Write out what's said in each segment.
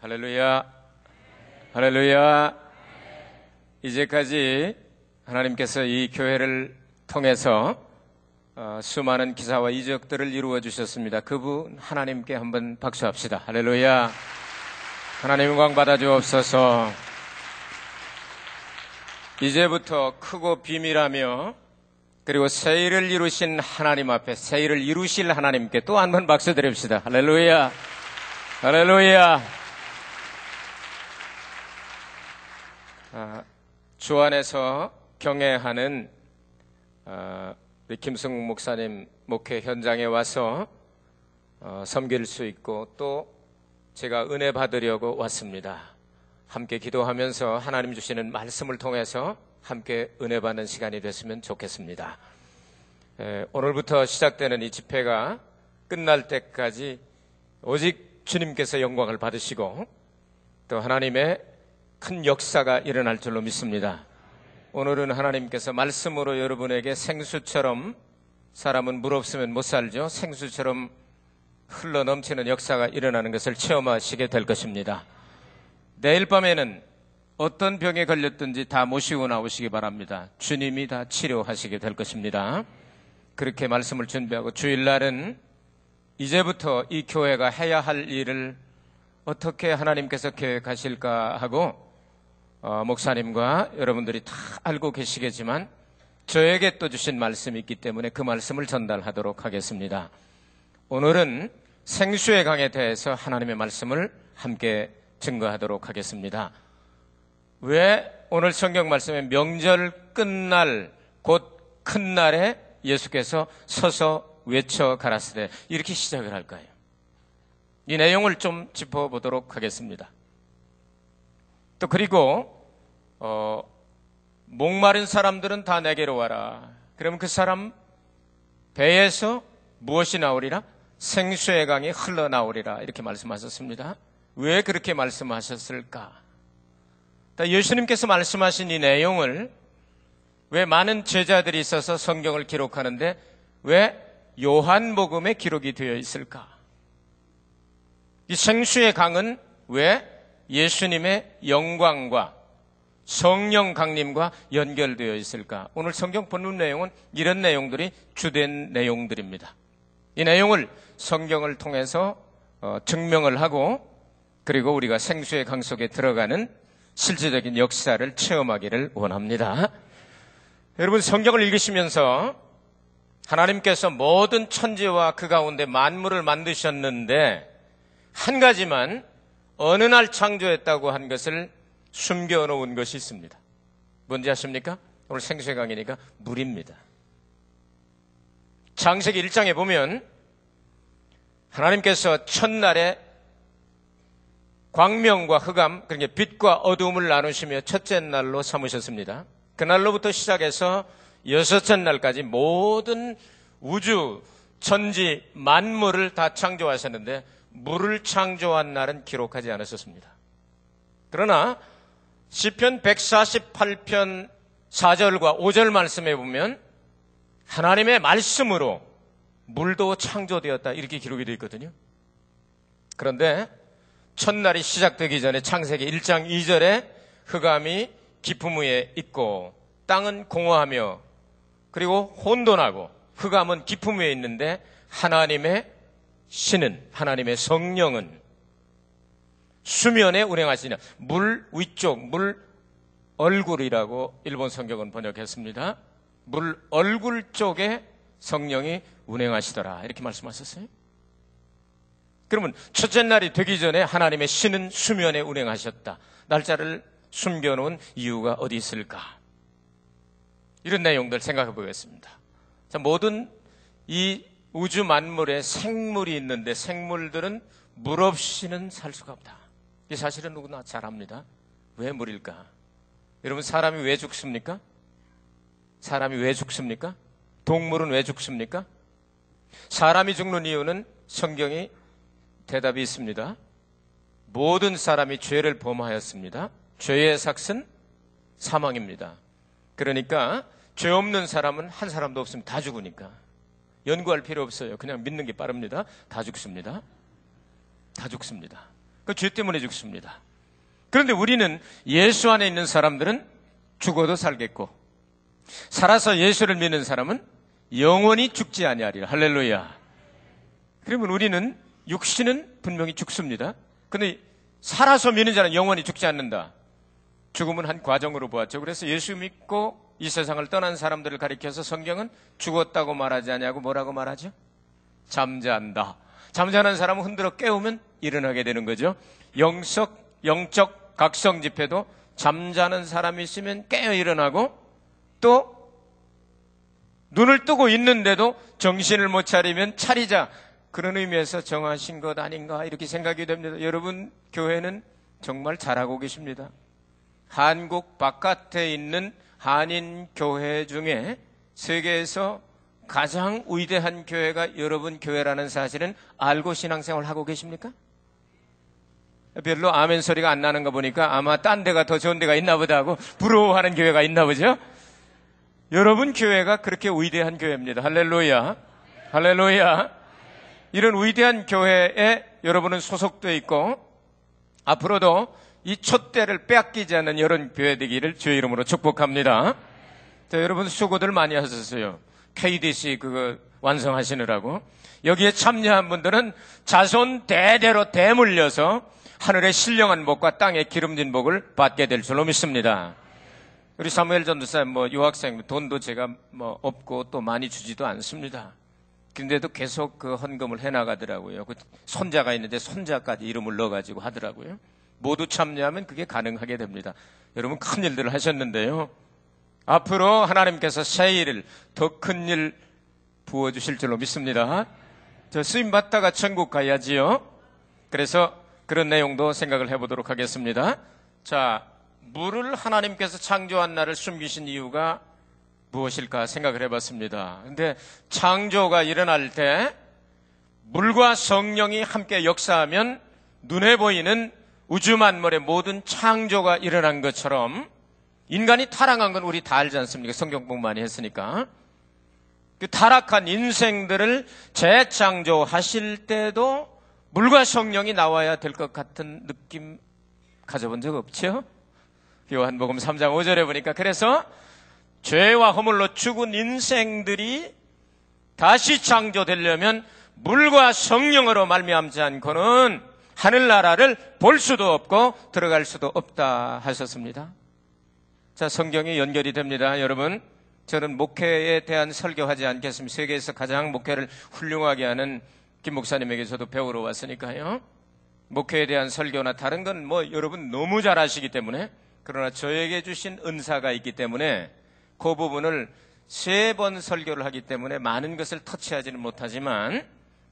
할렐루야. 할렐루야. 이제까지 하나님께서 이 교회를 통해서 어, 수많은 기사와 이적들을 이루어 주셨습니다. 그분 하나님께 한번 박수합시다. 할렐루야. 하나님 영광 받아 주옵소서. 이제부터 크고 비밀하며 그리고 새 일을 이루신 하나님 앞에 새 일을 이루실 하나님께 또 한 번 박수 드립시다. 할렐루야. 할렐루야. 주 안에서 경애하는 아, 우리 김승욱 목사님 목회 현장에 와서 어, 섬길 수 있고 또 제가 은혜 받으려고 왔습니다. 함께 기도하면서 하나님 주시는 말씀을 통해서 함께 은혜 받는 시간이 됐으면 좋겠습니다. 에, 오늘부터 시작되는 이 집회가 끝날 때까지 오직 주님께서 영광을 받으시고 또 하나님의 큰 역사가 일어날 줄로 믿습니다. 오늘은 하나님께서 말씀으로 여러분에게 생수처럼 사람은 물 없으면 못 살죠. 생수처럼 흘러 넘치는 역사가 일어나는 것을 체험하시게 될 것입니다. 내일 밤에는 어떤 병에 걸렸든지 다 모시고 나오시기 바랍니다. 주님이 다 치료하시게 될 것입니다. 그렇게 말씀을 준비하고 주일날은 이제부터 이 교회가 해야 할 일을 어떻게 하나님께서 계획하실까 하고 어, 목사님과 여러분들이 다 알고 계시겠지만 저에게 또 주신 말씀이 있기 때문에 그 말씀을 전달하도록 하겠습니다. 오늘은 생수의 강에 대해서 하나님의 말씀을 함께 증거하도록 하겠습니다. 왜 오늘 성경 말씀에 명절 끝날 곧 큰 날에 예수께서 서서 외쳐 가라스되 이렇게 시작을 할까요? 이 내용을 좀 짚어보도록 하겠습니다. 또 그리고 어, 목마른 사람들은 다 내게로 와라. 그러면 그 사람 배에서 무엇이 나오리라? 생수의 강이 흘러나오리라. 이렇게 말씀하셨습니다. 왜 그렇게 말씀하셨을까? 예수님께서 말씀하신 이 내용을 왜 많은 제자들이 있어서 성경을 기록하는데 왜 요한복음에 기록이 되어 있을까? 이 생수의 강은 왜 예수님의 영광과 성령 강림과 연결되어 있을까? 오늘 성경 본문 내용은 이런 내용들이 주된 내용들입니다. 이 내용을 성경을 통해서 어, 증명을 하고 그리고 우리가 생수의 강 속에 들어가는 실제적인 역사를 체험하기를 원합니다. 여러분 성경을 읽으시면서 하나님께서 모든 천지와 그 가운데 만물을 만드셨는데 한 가지만 어느 날 창조했다고 한 것을 숨겨놓은 것이 있습니다. 뭔지 아십니까? 오늘 생수의 강이니까 물입니다. 창세기 1장에 보면 하나님께서 첫날에 광명과 흑암, 그러니까 빛과 어두움을 나누시며 첫째 날로 삼으셨습니다. 그날로부터 시작해서 여섯째 날까지 모든 우주, 천지, 만물을 다 창조하셨는데 물을 창조한 날은 기록하지 않았었습니다. 그러나 시편 148편 4절과 5절 말씀에 보면 하나님의 말씀으로 물도 창조되었다 이렇게 기록이 되어 있거든요. 그런데 첫날이 시작되기 전에 창세기 1장 2절에 흑암이 기품 위에 있고 땅은 공허하며 그리고 혼돈하고 흑암은 기품 위에 있는데 하나님의 신은 하나님의 성령은 수면에 운행하시냐 물 위쪽 물 얼굴이라고 일본 성경은 번역했습니다. 물 얼굴 쪽에 성령이 운행하시더라 이렇게 말씀하셨어요. 그러면 첫째 날이 되기 전에 하나님의 신은 수면에 운행하셨다. 날짜를 숨겨놓은 이유가 어디 있을까? 이런 내용들 생각해 보겠습니다. 자, 모든 이 우주 만물에 생물이 있는데 생물들은 물 없이는 살 수가 없다. 이 사실은 누구나 잘 압니다. 왜 물일까? 여러분 사람이 왜 죽습니까? 사람이 왜 죽습니까? 동물은 왜 죽습니까? 사람이 죽는 이유는 성경이 대답이 있습니다. 모든 사람이 죄를 범하였습니다. 죄의 삭은 사망입니다. 그러니까 죄 없는 사람은 한 사람도 없으면 다 죽으니까. 연구할 필요 없어요. 그냥 믿는 게 빠릅니다. 다 죽습니다. 다 죽습니다. 그 죄 때문에 죽습니다. 그런데 우리는 예수 안에 있는 사람들은 죽어도 살겠고 살아서 예수를 믿는 사람은 영원히 죽지 아니하리라. 할렐루야. 그러면 우리는 육신은 분명히 죽습니다. 근데 살아서 믿는 자는 영원히 죽지 않는다. 죽음은 한 과정으로 보았죠. 그래서 예수 믿고 이 세상을 떠난 사람들을 가리켜서 성경은 죽었다고 말하지 않냐고 뭐라고 말하죠? 잠자한다. 잠자는 사람은 흔들어 깨우면 일어나게 되는 거죠. 영적, 영적 각성 집회도 잠자는 사람이 있으면 깨어 일어나고 또 눈을 뜨고 있는데도 정신을 못 차리면 차리자. 그런 의미에서 정하신 것 아닌가 이렇게 생각이 됩니다. 여러분 교회는 정말 잘하고 계십니다. 한국 바깥에 있는 한인 교회 중에 세계에서 가장 위대한 교회가 여러분 교회라는 사실은 알고 신앙생활 하고 계십니까? 별로 아멘 소리가 안 나는 거 보니까 아마 딴 데가 더 좋은 데가 있나 보다 하고 부러워하는 교회가 있나 보죠? 여러분 교회가 그렇게 위대한 교회입니다. 할렐루야. 할렐루야. 이런 위대한 교회에 여러분은 소속되어 있고 앞으로도 이 촛대를 빼앗기지 않는 이런 교회 되기를 주의 이름으로 축복합니다. 자, 여러분 수고들 많이 하셨어요. KDC 그거 완성하시느라고. 여기에 참여한 분들은 자손 대대로 대물려서 하늘의 신령한 복과 땅의 기름진 복을 받게 될 줄로 믿습니다. 우리 사무엘 전도사 뭐 유학생 돈도 제가 뭐 없고 또 많이 주지도 않습니다. 근데도 계속 그 헌금을 해 나가더라고요. 그 손자가 있는데 손자까지 이름을 넣어가지고 하더라고요. 모두 참여하면 그게 가능하게 됩니다. 여러분 큰 일들을 하셨는데요. 앞으로 하나님께서 새 일을 더 큰 일 부어주실 줄로 믿습니다. 저 쓰임 받다가 천국 가야지요. 그래서 그런 내용도 생각을 해보도록 하겠습니다. 자, 물을 하나님께서 창조한 날을 숨기신 이유가 무엇일까 생각을 해봤습니다. 근데 창조가 일어날 때 물과 성령이 함께 역사하면 눈에 보이는 우주 만물의 모든 창조가 일어난 것처럼 인간이 타락한 건 우리 다 알지 않습니까? 성경 공 많이 했으니까. 그 타락한 인생들을 재창조하실 때도 물과 성령이 나와야 될 것 같은 느낌 가져본 적 없죠? 요한복음 3장 5절에 보니까 그래서 죄와 허물로 죽은 인생들이 다시 창조되려면 물과 성령으로 말미암지 않고는 하늘나라를 볼 수도 없고 들어갈 수도 없다 하셨습니다. 자, 성경이 연결이 됩니다. 여러분, 저는 목회에 대한 설교하지 않겠습니다. 세계에서 가장 목회를 훌륭하게 하는 김 목사님에게 저도 배우러 왔으니까요. 목회에 대한 설교나 다른 건 뭐 여러분 너무 잘 아시기 때문에 그러나 저에게 주신 은사가 있기 때문에 그 부분을 세 번 설교를 하기 때문에 많은 것을 터치하지는 못하지만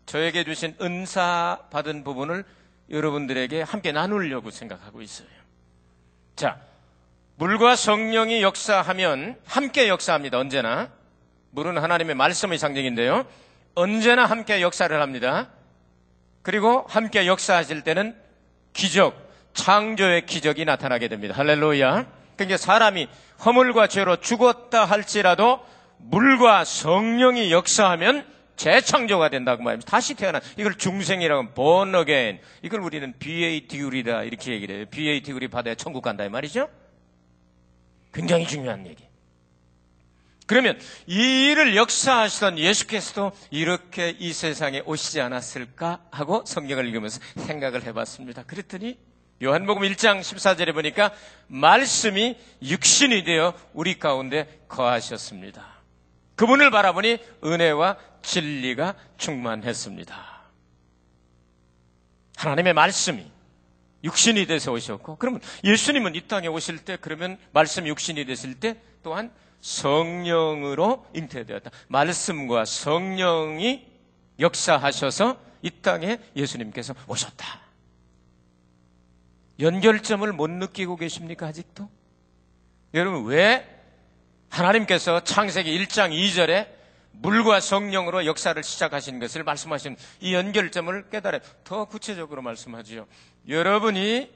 저에게 주신 은사 받은 부분을 여러분들에게 함께 나누려고 생각하고 있어요. 자, 물과 성령이 역사하면 함께 역사합니다. 언제나. 물은 하나님의 말씀의 상징인데요. 언제나 함께 역사를 합니다. 그리고 함께 역사하실 때는 기적, 창조의 기적이 나타나게 됩니다. 할렐루야. 그러니까 사람이 허물과 죄로 죽었다 할지라도 물과 성령이 역사하면 재창조가 된다고 말합니다. 다시 태어난 이걸 중생이라고 born again. 이걸 우리는 BATU리다 이렇게 얘기를 해요. BATU리 받아야 천국 간다 이 말이죠. 굉장히 중요한 얘기. 그러면 이 일을 역사하시던 예수께서도 이렇게 이 세상에 오시지 않았을까 하고 성경을 읽으면서 생각을 해봤습니다. 그랬더니 요한복음 1장 14절에 보니까 말씀이 육신이 되어 우리 가운데 거하셨습니다. 그분을 바라보니 은혜와 진리가 충만했습니다. 하나님의 말씀이 육신이 돼서 오셨고, 그러면 예수님은 이 땅에 오실 때, 그러면 말씀 육신이 됐을 때 또한 성령으로 잉태되었다. 말씀과 성령이 역사하셔서 이 땅에 예수님께서 오셨다. 연결점을 못 느끼고 계십니까, 아직도? 여러분, 왜 하나님께서 창세기 1장 2절에 물과 성령으로 역사를 시작하신 것을 말씀하신 이 연결점을 깨달아 더 구체적으로 말씀하지요. 여러분이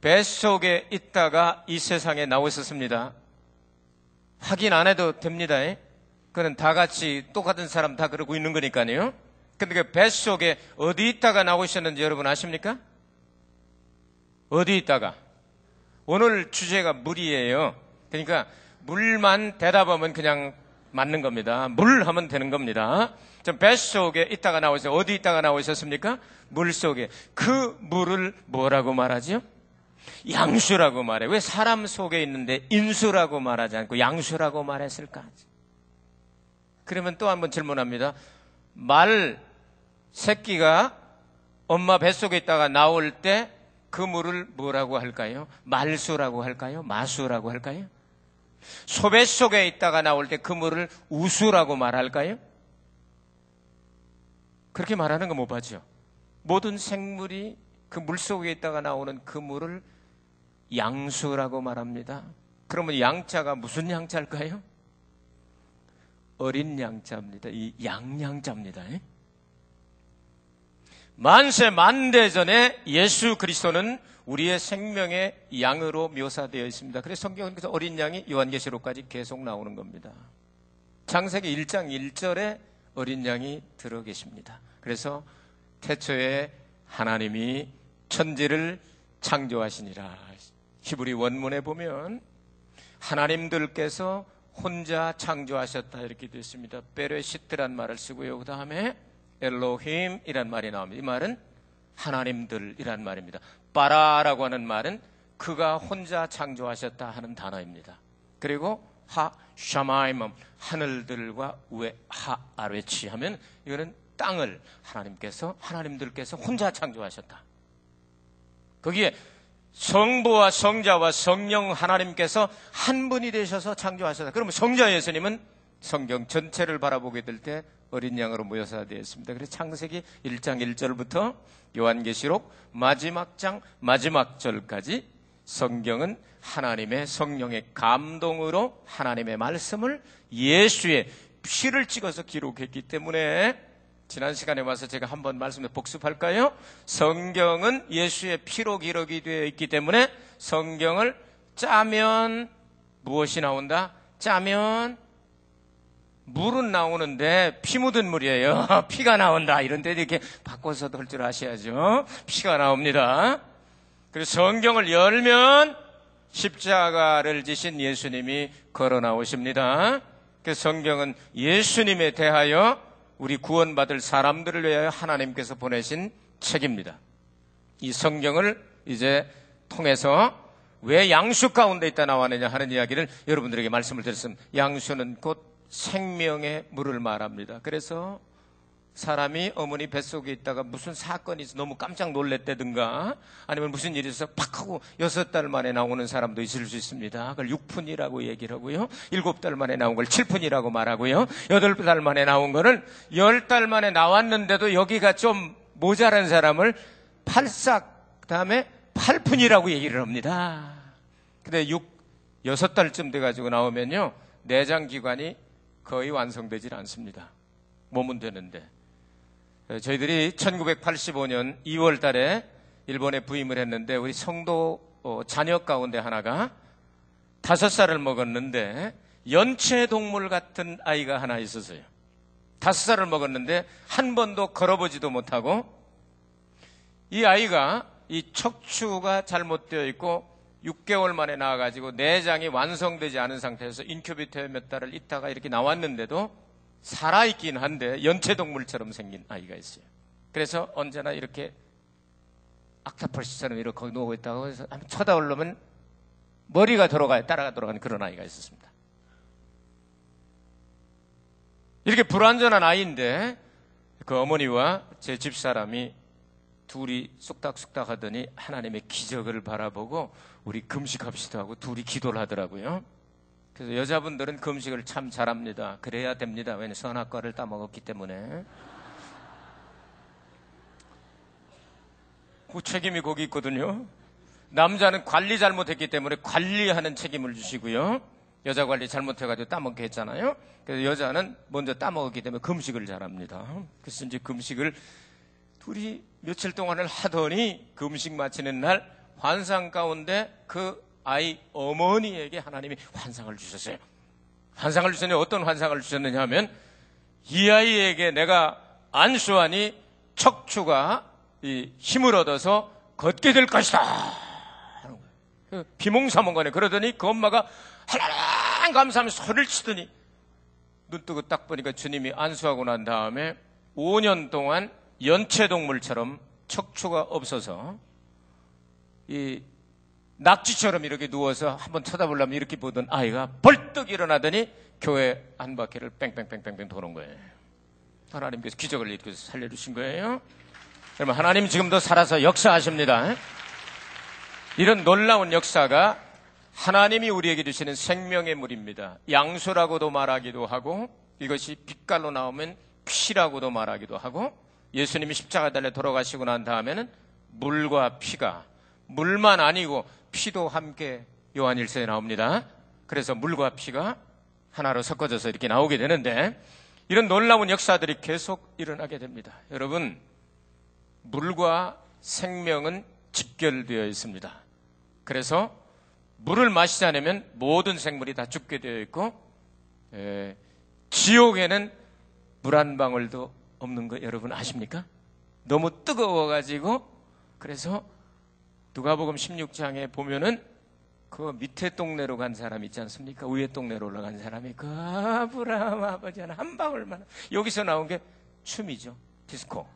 뱃속에 있다가 이 세상에 나오셨습니다. 확인 안 해도 됩니다. 그는 다 같이 똑같은 사람 다 그러고 있는 거니까요. 근데 그 뱃속에 어디 있다가 나오셨는지 여러분 아십니까? 어디 있다가 오늘 주제가 물이에요. 그러니까 물만 대답하면 그냥 맞는 겁니다. 물 하면 되는 겁니다. 좀 뱃속에 있다가 나오셔 어디 있다가 나오셨습니까? 물 속에 그 물을 뭐라고 말하죠? 양수라고 말해. 왜 사람 속에 있는데 인수라고 말하지 않고 양수라고 말했을까? 그러면 또 한 번 질문합니다. 말 새끼가 엄마 뱃속에 있다가 나올 때 그 물을 뭐라고 할까요? 말수라고 할까요? 마수라고 할까요? 소뱃 속에 있다가 나올 때 그 물을 우수라고 말할까요? 그렇게 말하는 거 못 봤죠? 모든 생물이 그 물 속에 있다가 나오는 그 물을 양수라고 말합니다. 그러면 양자가 무슨 양자일까요? 어린 양자입니다. 이 양양자입니다. 만세 만대 전에 예수 그리스도는 우리의 생명의 양으로 묘사되어 있습니다. 그래서 성경은 그래서 어린 양이 요한계시록까지 계속 나오는 겁니다. 창세기 1장 1절에 어린 양이 들어 계십니다. 그래서 태초에 하나님이 천지를 창조하시니라. 히브리 원문에 보면 하나님들께서 혼자 창조하셨다 이렇게 되어 있습니다. 베레시트란 말을 쓰고요. 그 다음에 엘로힘이란 말이 나옵니다. 이 말은 하나님들이란 말입니다. 바라라고 하는 말은 그가 혼자 창조하셨다 하는 단어입니다. 그리고 하 샤마이멈 하늘들과 왜하 아래치 하면 이거는 땅을 하나님께서 하나님들께서 혼자 창조하셨다. 거기에 성부와 성자와 성령 하나님께서 한 분이 되셔서 창조하셨다. 그러면 성자 예수님은 성경 전체를 바라보게 될 때 어린 양으로 모여서 되었습니다. 그래서 창세기 1장 1절부터 요한계시록 마지막 장 마지막 절까지 성경은 하나님의 성령의 감동으로 하나님의 말씀을 예수의 피를 찍어서 기록했기 때문에 지난 시간에 와서 제가 한번 말씀을 복습할까요? 성경은 예수의 피로 기록이 되어 있기 때문에 성경을 짜면 무엇이 나온다? 짜면 물은 나오는데 피 묻은 물이에요. 피가 나온다. 이런 데 이렇게 바꿔서도 할 줄 아셔야죠. 피가 나옵니다. 그래서 성경을 열면 십자가를 지신 예수님이 걸어 나오십니다. 그 성경은 예수님에 대하여 우리 구원받을 사람들을 위하여 하나님께서 보내신 책입니다. 이 성경을 이제 통해서 왜 양수 가운데 있다 나왔느냐 하는 이야기를 여러분들에게 말씀을 드렸습니다. 양수는 곧 생명의 물을 말합니다. 그래서 사람이 어머니 뱃속에 있다가 무슨 사건이 있어 너무 깜짝 놀랬다든가 아니면 무슨 일이 있어서 팍 하고 여섯 달 만에 나오는 사람도 있을 수 있습니다. 그걸 6푼이라고 얘기를 하고요. 일곱 달 만에 나온 걸 7푼이라고 말하고요. 여덟 달 만에 나온 거는 열달 만에 나왔는데도 여기가 좀 모자란 사람을 8싹 다음에 8푼이라고 얘기를 합니다. 근데 6, 여섯 달쯤 돼가지고 나오면요. 내장 기관이 거의 완성되질 않습니다. 몸은 되는데. 어, 저희들이 1985년 2월 달에 일본에 부임을 했는데 우리 성도 어, 자녀 가운데 하나가 다섯 살을 먹었는데 연체 동물 같은 아이가 하나 있었어요. 다섯 살을 먹었는데 한 번도 걸어보지도 못하고 이 아이가 이 척추가 잘못되어 있고 6개월 만에 나와가지고 내장이 완성되지 않은 상태에서 인큐비터에 몇 달을 있다가 이렇게 나왔는데도 살아있긴 한데 연체동물처럼 생긴 아이가 있어요. 그래서 언제나 이렇게 악타펄시처럼 이렇게 거기 누워 있다고 해서 한번 쳐다보려면 머리가 돌아가요. 따라가 돌아가는 그런 아이가 있었습니다. 이렇게 불완전한 아이인데 그 어머니와 제 집사람이 둘이 쑥닥쑥닥 하더니 하나님의 기적을 바라보고 우리 금식합시다 하고 둘이 기도를 하더라고요. 그래서 여자분들은 금식을 참 잘합니다. 그래야 됩니다. 왜냐 선악과를 따먹었기 때문에. 그 책임이 거기 있거든요. 남자는 관리 잘못했기 때문에 관리하는 책임을 주시고요. 여자 관리 잘못해가지고 따먹게 했잖아요. 그래서 여자는 먼저 따먹었기 때문에 금식을 잘합니다. 그래서 이제 금식을 둘이 며칠 동안을 하더니 금식 마치는 날 환상 가운데 그 아이 어머니에게 하나님이 환상을 주셨어요. 환상을 주셨는데 어떤 환상을 주셨느냐 하면 이 아이에게 내가 안수하니 척추가 힘을 얻어서 걷게 될 것이다. 비몽사몽간에 그러더니 그 엄마가 하나님 감사하면서 소리를 치더니 눈 뜨고 딱 보니까 주님이 안수하고 난 다음에 5년 동안 연체동물처럼 척추가 없어서 이 낙지처럼 이렇게 누워서 한번 쳐다보려면 이렇게 보던 아이가 벌떡 일어나더니 교회 한 바퀴를 뺑뺑뺑뺑뺑 도는 거예요. 하나님께서 기적을 일으켜서 살려주신 거예요. 여러분 하나님 지금도 살아서 역사하십니다. 이런 놀라운 역사가 하나님이 우리에게 주시는 생명의 물입니다. 양수라고도 말하기도 하고 이것이 빛깔로 나오면 피라고도 말하기도 하고 예수님이 십자가 달려 돌아가시고 난 다음에는 물과 피가 물만 아니고 피도 함께 요한일서에 나옵니다. 그래서 물과 피가 하나로 섞어져서 이렇게 나오게 되는데 이런 놀라운 역사들이 계속 일어나게 됩니다. 여러분, 물과 생명은 직결되어 있습니다. 그래서 물을 마시지 않으면 모든 생물이 다 죽게 되어 있고, 에, 지옥에는 물 한 방울도 없는 거 여러분 아십니까? 너무 뜨거워가지고, 그래서 누가복음 16장에 보면은 그 밑에 동네로 간 사람 있지 않습니까? 위에 동네로 올라간 사람이 그 아브라함 아버지 하나 한 방울만 여기서 나온 게 춤이죠. 디스코.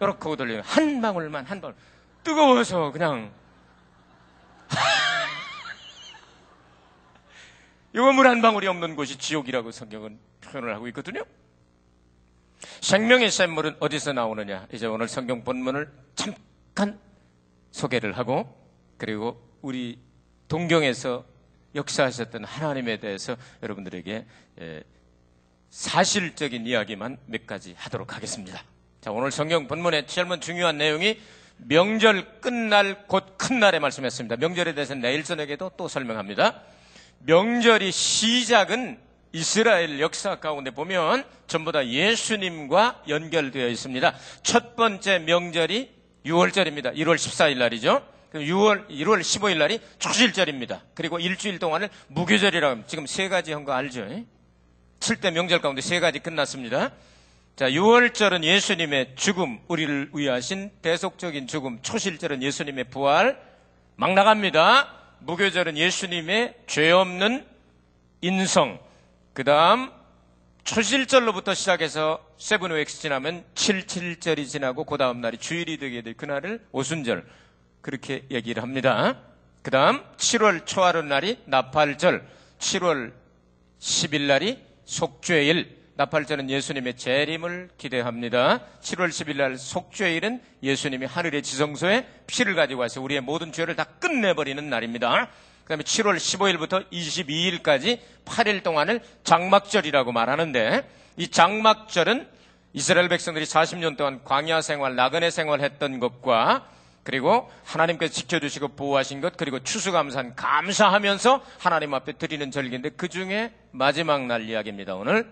이렇게 돌리면 한 방울만 한 방울 뜨거워서 그냥 이거 물 한 방울이 없는 곳이 지옥이라고 성경은 표현을 하고 있거든요. 생명의 샘물은 어디서 나오느냐? 이제 오늘 성경 본문을 잠깐 소개를 하고 그리고 우리 동경에서 역사하셨던 하나님에 대해서 여러분들에게 사실적인 이야기만 몇 가지 하도록 하겠습니다. 자, 오늘 성경 본문의 제일 중요한 내용이 명절 끝날 곧 큰 날에 말씀했습니다. 명절에 대해서는 내일 저녁에도 또 설명합니다. 명절이 시작은 이스라엘 역사 가운데 보면 전부 다 예수님과 연결되어 있습니다. 첫 번째 명절이 6월절입니다. 1월 14일 날이죠. 6월, 1월 15일 날이 초실절입니다. 그리고 일주일 동안을 무교절이라고 지금 세 가지 한 거 알죠? 7대 명절 가운데 세 가지 끝났습니다. 자, 6월절은 예수님의 죽음, 우리를 위하신 대속적인 죽음, 초실절은 예수님의 부활, 막 나갑니다. 무교절은 예수님의 죄 없는 인성, 그 다음 초실절로부터 시작해서 세븐웨엑스 지나면 77절이 지나고 그 다음 날이 주일이 되게 될 그날을 오순절, 그렇게 얘기를 합니다. 그 다음 7월 초하루 날이 나팔절, 7월 10일 날이 속죄일, 나팔절은 예수님의 재림을 기대합니다. 7월 10일 날 속죄일은 예수님이 하늘의 지성소에 피를 가지고 와서 우리의 모든 죄를 다 끝내버리는 날입니다. 그 다음에 7월 15일부터 22일까지 8일 동안을 장막절이라고 말하는데 이 장막절은 이스라엘 백성들이 40년 동안 광야 생활, 나그네 생활했던 것과 그리고 하나님께서 지켜주시고 보호하신 것 그리고 추수감산 감사하면서 하나님 앞에 드리는 절기인데 그 중에 마지막 날 이야기입니다 오늘.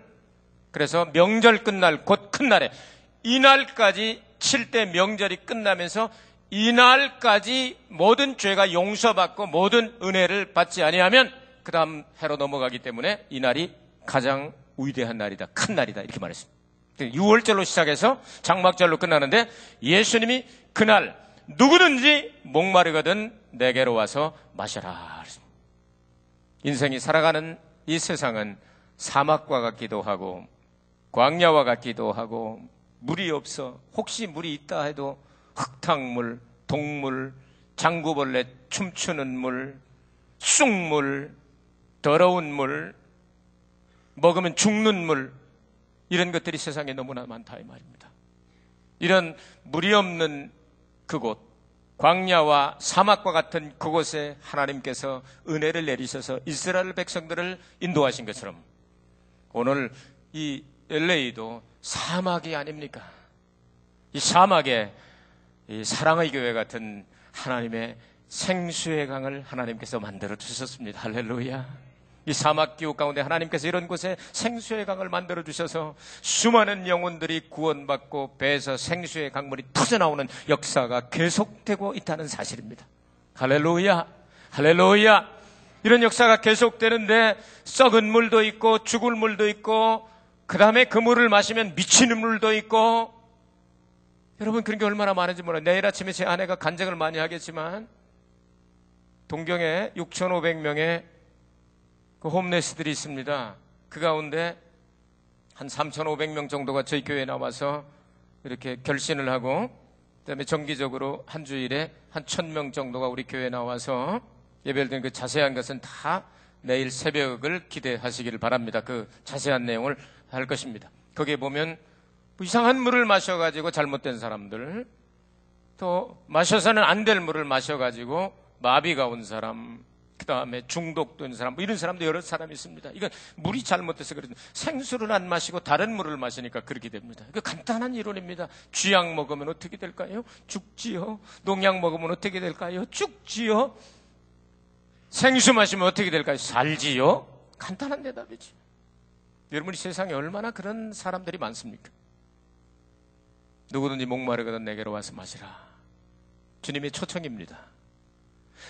그래서 명절 끝날 곧 큰 날에 이날까지 7대 명절이 끝나면서 이날까지 모든 죄가 용서받고 모든 은혜를 받지 아니하면 그 다음 해로 넘어가기 때문에 이날이 가장 위대한 날이다 큰 날이다 이렇게 말했습니다 6월절로 시작해서 장막절로 끝나는데 예수님이 그날 누구든지 목마르거든 내게로 와서 마셔라. 인생이 살아가는 이 세상은 사막과 같기도 하고 광야와 같기도 하고 물이 없어 혹시 물이 있다 해도 흙탕물, 동물, 장구벌레 춤추는 물, 쑥물, 더러운 물, 먹으면 죽는 물 이런 것들이 세상에 너무나 많다 이 말입니다. 이런 물이 없는 그곳, 광야와 사막과 같은 그곳에 하나님께서 은혜를 내리셔서 이스라엘 백성들을 인도하신 것처럼 오늘 이 LA도 사막이 아닙니까? 이 사막에 이 사랑의 교회 같은 하나님의 생수의 강을 하나님께서 만들어 주셨습니다. 할렐루야. 이 사막 기후 가운데 하나님께서 이런 곳에 생수의 강을 만들어 주셔서 수많은 영혼들이 구원받고 배에서 생수의 강물이 터져 나오는 역사가 계속되고 있다는 사실입니다. 할렐루야, 할렐루야. 이런 역사가 계속되는데 썩은 물도 있고 죽을 물도 있고 그 다음에 그 물을 마시면 미치는 물도 있고 여러분 그런 게 얼마나 많은지 몰라요. 내일 아침에 제 아내가 간증을 많이 하겠지만 동경에 6,500명의 그 홈레스들이 있습니다. 그 가운데 한 3,500명 정도가 저희 교회에 나와서 이렇게 결신을 하고 그다음에 정기적으로 한 주일에 한 1,000명 정도가 우리 교회에 나와서 예배를 드는 그 자세한 것은 다 내일 새벽을 기대하시기를 바랍니다. 그 자세한 내용을 할 것입니다. 거기에 보면 뭐 이상한 물을 마셔가지고 잘못된 사람들, 또 마셔서는 안 될 물을 마셔가지고 마비가 온 사람, 그 다음에 중독된 사람, 뭐 이런 사람도 여러 사람이 있습니다. 이건 물이 잘못돼서 그런데 생수를 안 마시고 다른 물을 마시니까 그렇게 됩니다. 이거 간단한 이론입니다. 쥐약 먹으면 어떻게 될까요? 죽지요. 농약 먹으면 어떻게 될까요? 죽지요. 생수 마시면 어떻게 될까요? 살지요. 간단한 대답이지. 여러분 이 세상에 얼마나 그런 사람들이 많습니까? 누구든지 목마르거든 내게로 와서 마시라. 주님의 초청입니다.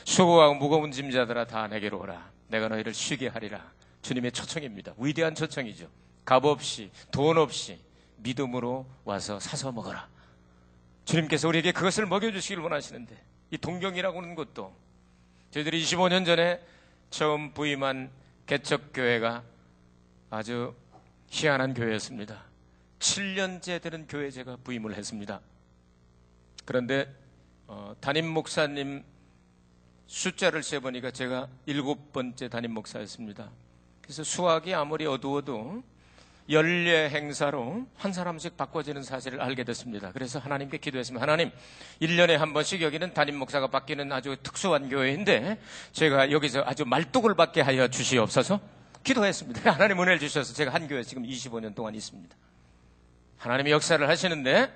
수고하고 무거운 짐자들아 다 내게로 오라. 내가 너희를 쉬게 하리라. 주님의 초청입니다. 위대한 초청이죠. 값 없이 돈 없이 믿음으로 와서 사서 먹어라. 주님께서 우리에게 그것을 먹여주시길 원하시는데 이 동경이라고 하는 것도 저희들이 25년 전에 처음 부임한 개척교회가 아주 희한한 교회였습니다. 7년째 되는 교회 제가 부임을 했습니다. 그런데 어, 담임 목사님 숫자를 세보니까 제가 일곱 번째 담임 목사였습니다. 그래서 수학이 아무리 어두워도 연례 행사로 한 사람씩 바꿔지는 사실을 알게 됐습니다. 그래서 하나님께 기도했습니다. 하나님, 1년에 한 번씩 여기는 담임 목사가 바뀌는 아주 특수한 교회인데 제가 여기서 아주 말뚝을 받게 하여 주시옵소서 기도했습니다. 하나님 은혜를 주셔서 제가 한 교회 지금 25년 동안 있습니다. 하나님이 역사를 하시는데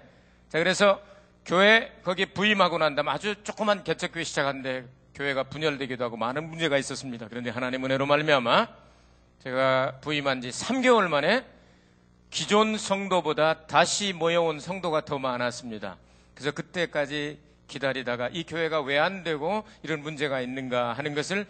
자 그래서 교회 거기 부임하고 난 다음에 아주 조그만 개척교회 시작하는데 교회가 분열되기도 하고 많은 문제가 있었습니다. 그런데 하나님 은혜로 말미암아 제가 부임한 지 3개월 만에 기존 성도보다 다시 모여온 성도가 더 많았습니다. 그래서 그때까지 기다리다가 이 교회가 왜 안 되고 이런 문제가 있는가 하는 것을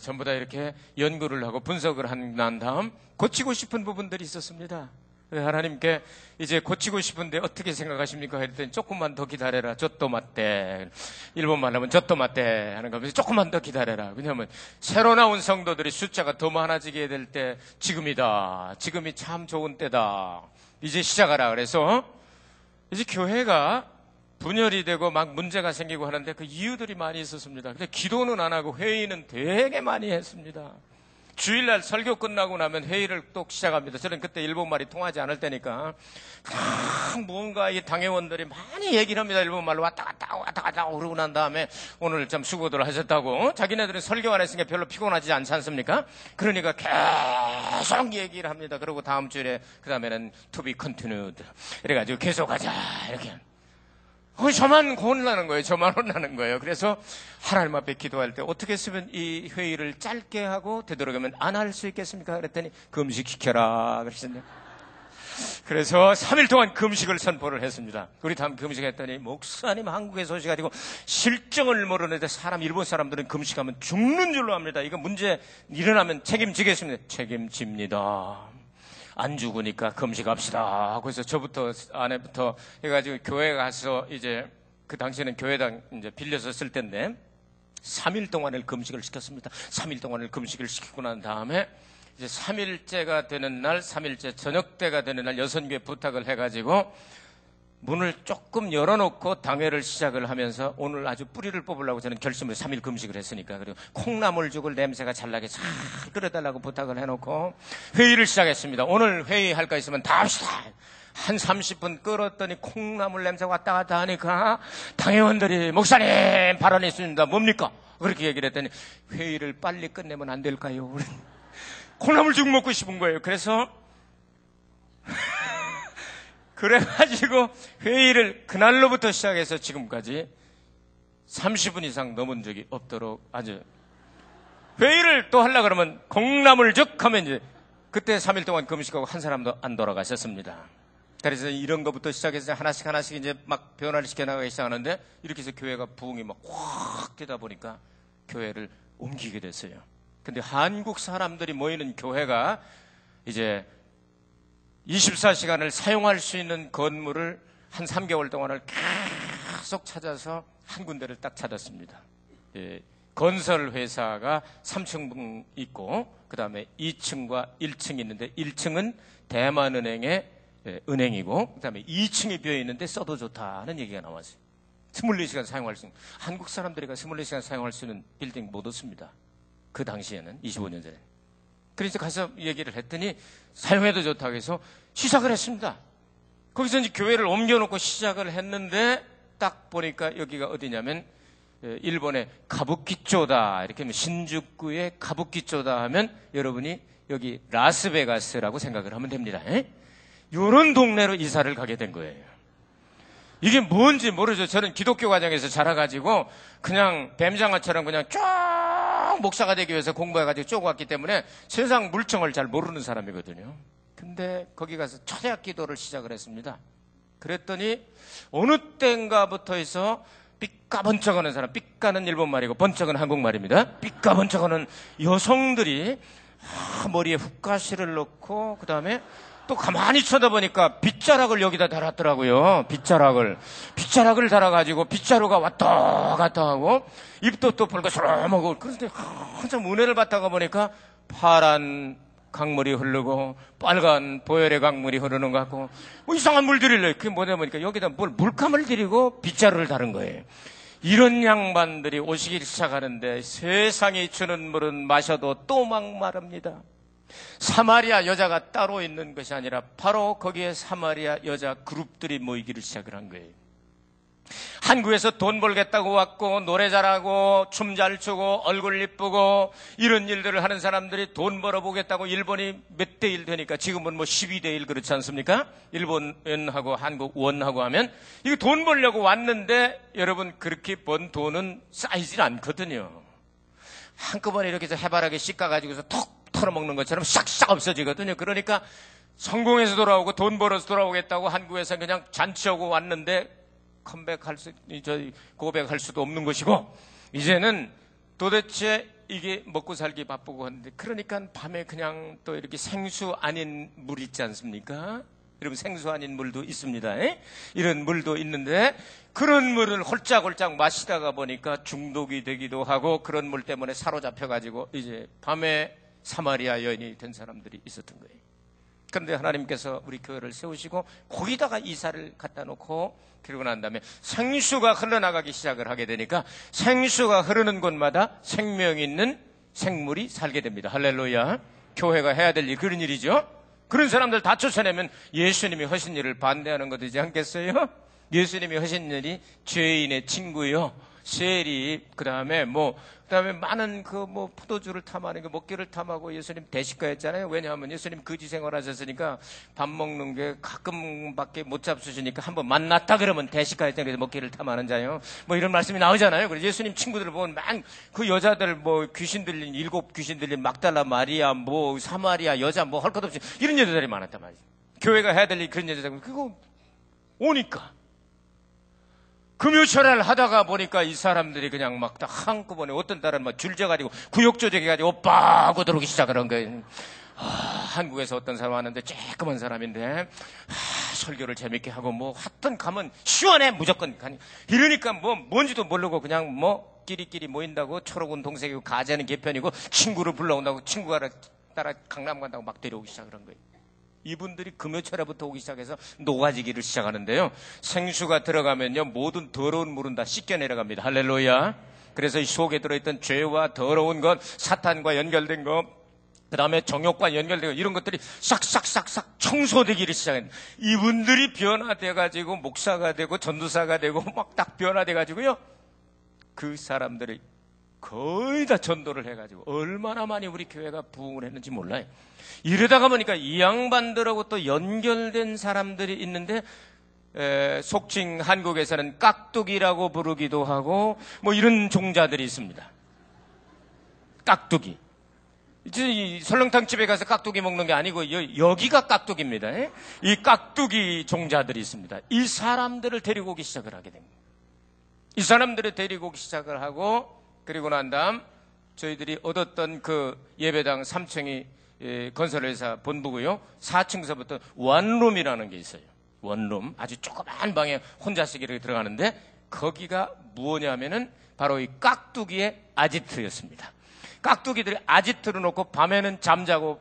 전부 다 이렇게 연구를 하고 분석을 한 다음 고치고 싶은 부분들이 있었습니다. 하나님께 이제 고치고 싶은데 어떻게 생각하십니까? 했더니 조금만 더 기다려라. 저또 맞대. 일본 말 하면 저또 맞대. 하는 거면서 조금만 더 기다려라. 왜냐하면 새로 나온 성도들이 숫자가 더 많아지게 될 때 지금이다. 지금이 참 좋은 때다. 이제 시작하라. 그래서 이제 교회가 분열이 되고 막 문제가 생기고 하는데 그 이유들이 많이 있었습니다. 근데 기도는 안 하고 회의는 되게 많이 했습니다. 주일날 설교 끝나고 나면 회의를 또 시작합니다. 저는 그때 일본말이 통하지 않을 때니까 뭔가 이 당회원들이 많이 얘기를 합니다. 일본말로 왔다 갔다 왔다 갔다 오르고 난 다음에 오늘 좀 수고들 하셨다고 자기네들은 설교 안 했으니까 별로 피곤하지 않지 않습니까? 그러니까 계속 얘기를 합니다. 그리고 다음 주에 그 다음에는 to be continued 이래가지고 계속하자 이렇게 어, 저만 혼나는 거예요. 저만 혼나는 거예요. 그래서 하나님 앞에 기도할 때 어떻게 했으면 이 회의를 짧게 하고 되도록이면 안 할 수 있겠습니까? 그랬더니 금식시켜라. 그러시는데. 그래서 3일 동안 금식을 선포를 했습니다. 우리 다음 금식했더니 목사님 한국에 소식가지고 실정을 모르는데 사람 일본 사람들은 금식하면 죽는 줄로 합니다. 이거 문제 일어나면 책임지겠습니다. 책임집니다. 안 죽으니까 금식합시다. 그래서 저부터 아내부터 해가지고 교회 가서 이제 그 당시에는 교회당 이제 빌려서 쓸 텐데 3일 동안을 금식을 시켰습니다. 3일 동안을 금식을 시키고 난 다음에 이제 3일째가 되는 날, 3일째 저녁 때가 되는 날개 부탁을 해가지고 문을 조금 열어놓고 당회를 시작을 하면서 오늘 아주 뿌리를 뽑으려고 저는 결심을 3일 금식을 했으니까 그리고 콩나물 죽을 냄새가 잘 나게 잘 끓여달라고 부탁을 해놓고 회의를 시작했습니다. 오늘 회의할 거 있으면 다 합시다. 한 30분 끓었더니 콩나물 냄새 왔다 갔다 하니까 당회원들이 목사님 발언이 있습니다. 뭡니까? 그렇게 얘기를 했더니 회의를 빨리 끝내면 안 될까요? 콩나물 죽 먹고 싶은 거예요. 그래서 그래가지고 회의를 그날로부터 시작해서 지금까지 30분 이상 넘은 적이 없도록 아주 회의를 또 하려 그러면 콩나물죽 하면 이제 그때 3일 동안 금식하고 한 사람도 안 돌아가셨습니다. 그래서 이런 것부터 시작해서 하나씩 하나씩 이제 막 변화를 시켜나가기 시작하는데 이렇게 해서 교회가 부흥이 막 확 되다 보니까 교회를 옮기게 됐어요. 근데 한국 사람들이 모이는 교회가 이제 24시간을 사용할 수 있는 건물을 한 3개월 동안을 계속 찾아서 한 군데를 딱 찾았습니다. 예, 건설 회사가 3층 있고 그 다음에 2층과 1층이 있는데 1층은 대만은행의 예, 은행이고 그 다음에 2층이 비어 있는데 써도 좋다는 얘기가 나왔어요. 24시간 사용할 수 있는 한국 사람들이 24시간 사용할 수 있는 빌딩 못 얻습니다. 그 당시에는 25년 전에. 그래서 가서 얘기를 했더니 사용해도 좋다고 해서 시작을 했습니다. 거기서 이제 교회를 옮겨놓고 시작을 했는데 딱 보니까 여기가 어디냐면 예, 일본의 가부키초다 이렇게 하면 신주쿠의 가부키초다 하면 여러분이 여기 라스베가스라고 생각을 하면 됩니다. 이런 동네로 이사를 가게 된 거예요. 이게 뭔지 모르죠. 저는 기독교 과정에서 자라가지고 그냥 뱀장어처럼 그냥 쫙 목사가 되기 위해서 공부해가지고 쪼고 왔기 때문에 세상 물정을 잘 모르는 사람이거든요. 근데 거기 가서 초대학 기도를 시작을 했습니다. 그랬더니 어느 때인가부터 해서 삐까 번쩍하는 사람, 삐까는 일본말이고 번쩍은 한국말입니다. 삐까 번쩍하는 여성들이 아, 머리에 훅가시를 넣고 그 다음에 또 가만히 쳐다보니까 빗자락을 여기다 달았더라고요. 빗자락을. 빗자락을 달아가지고 빗자루가 왔다 갔다 하고 입도 또 벌거스름하고 그런데 한참 은혜를 받다가 보니까 파란 강물이 흐르고 빨간 보혈의 강물이 흐르는 것 같고 뭐 이상한 물들이래. 그게 뭐냐 보니까 여기다 뭘 물감을 들이고 빗자루를 다른 거예요. 이런 양반들이 오시기 시작하는데 세상이 주는 물은 마셔도 또 막마릅니다. 사마리아 여자가 따로 있는 것이 아니라 바로 거기에 사마리아 여자 그룹들이 모이기를 시작을 한 거예요. 한국에서 돈 벌겠다고 왔고 노래 잘하고 춤 잘 추고 얼굴 이쁘고 이런 일들을 하는 사람들이 돈 벌어보겠다고 일본이 몇 대 일 되니까 지금은 뭐 12대 1 그렇지 않습니까? 일본 은하고 한국 원하고 하면 이게 돈 벌려고 왔는데 여러분 그렇게 번 돈은 쌓이질 않거든요. 한꺼번에 이렇게 해서 해바라기 씻가가지고서 톡 털어먹는 것처럼 싹싹 없어지거든요. 그러니까 성공해서 돌아오고 돈 벌어서 돌아오겠다고 한국에서 그냥 잔치하고 왔는데 컴백할 수, 저 고백할 수도 없는 것이고, 이제는 도대체 이게 먹고 살기 바쁘고 하는데, 그러니까 밤에 그냥 또 이렇게 생수 아닌 물 있지 않습니까? 여러분 생수 아닌 물도 있습니다. 에? 이런 물도 있는데 그런 물을 홀짝홀짝 마시다가 보니까 중독이 되기도 하고 그런 물 때문에 사로잡혀 가지고 이제 밤에 사마리아 여인이 된 사람들이 있었던 거예요. 그런데 하나님께서 우리 교회를 세우시고 거기다가 이사를 갖다 놓고 그리고 난 다음에 생수가 흘러나가기 시작을 하게 되니까 생수가 흐르는 곳마다 생명 있는 생물이 살게 됩니다. 할렐루야. 교회가 해야 될 일, 그런 일이죠. 그런 사람들 다 쫓아내면 예수님이 하신 일을 반대하는 거 되지 않겠어요? 예수님이 하신 일이 죄인의 친구요. 세리, 그 다음에 뭐, 그 다음에 많은 그 뭐 포도주를 탐하는 그 먹기를 탐하고 예수님 대식가였잖아요. 왜냐하면 예수님 거지 생활 하셨으니까 밥 먹는 게 가끔밖에 못 잡수시니까 한번 만났다 그러면 대식가였잖아요. 먹기를 탐하는 자요. 뭐 이런 말씀이 나오잖아요. 그래서 예수님 친구들을 보면 만 그 여자들 뭐 귀신 들린 일곱 귀신 들린 막달라 마리아 뭐 사마리아 여자 뭐 할 것 없이 이런 여자들이 많았단 말이죠. 교회가 해야 될일 그런 여자들 그거 오니까 금요철을 하다가 보니까 이 사람들이 그냥 막 다 한꺼번에 어떤 딸은 막 줄져가지고 구역조적해가지고 오빠 하고 들어오기 시작을 한 거예요. 아, 한국에서 어떤 사람 왔는데 쬐끄만 사람인데 아, 설교를 재밌게 하고 뭐 하여튼 가면 시원해 무조건 가니 이러니까 뭐 뭔지도 모르고 그냥 뭐 끼리끼리 모인다고 초록은 동생이고 가재는 개편이고 친구를 불러온다고 친구가 따라 강남 간다고 막 데려오기 시작을 한 거예요. 이분들이 금요철에부터 오기 시작해서 녹아지기를 시작하는데요. 생수가 들어가면요. 모든 더러운 물은 다 씻겨 내려갑니다. 할렐루야. 그래서 이 속에 들어있던 죄와 더러운 것, 사탄과 연결된 것, 그 다음에 정욕과 연결되고 이런 것들이 싹싹싹싹 청소되기를 시작했는데 이분들이 변화돼가지고 목사가 되고 전도사가 되고 막 딱 변화돼가지고요. 그 사람들이 거의 다 전도를 해가지고 얼마나 많이 우리 교회가 부흥을 했는지 몰라요. 이러다가 보니까 이 양반들하고 또 연결된 사람들이 있는데 에, 속칭 한국에서는 깍두기라고 부르기도 하고 뭐 이런 종자들이 있습니다. 깍두기. 이 설렁탕 집에 가서 깍두기 먹는 게 아니고 여, 기가 깍두기입니다. 에? 이 깍두기 종자들이 있습니다. 이 사람들을 데리고 오기 시작을 하게 됩니다. 이 사람들을 데리고 오기 시작을 하고 그리고 난 다음 저희들이 얻었던 그 예배당 3층이 예, 건설회사 본부고요. 4층서부터 원룸이라는 게 있어요. 원룸. 아주 조그만 방에 혼자 쓰기로 들어가는데 거기가 무엇냐면은 바로 이 깍두기의 아지트였습니다. 깍두기들이 아지트를 놓고 밤에는 잠자고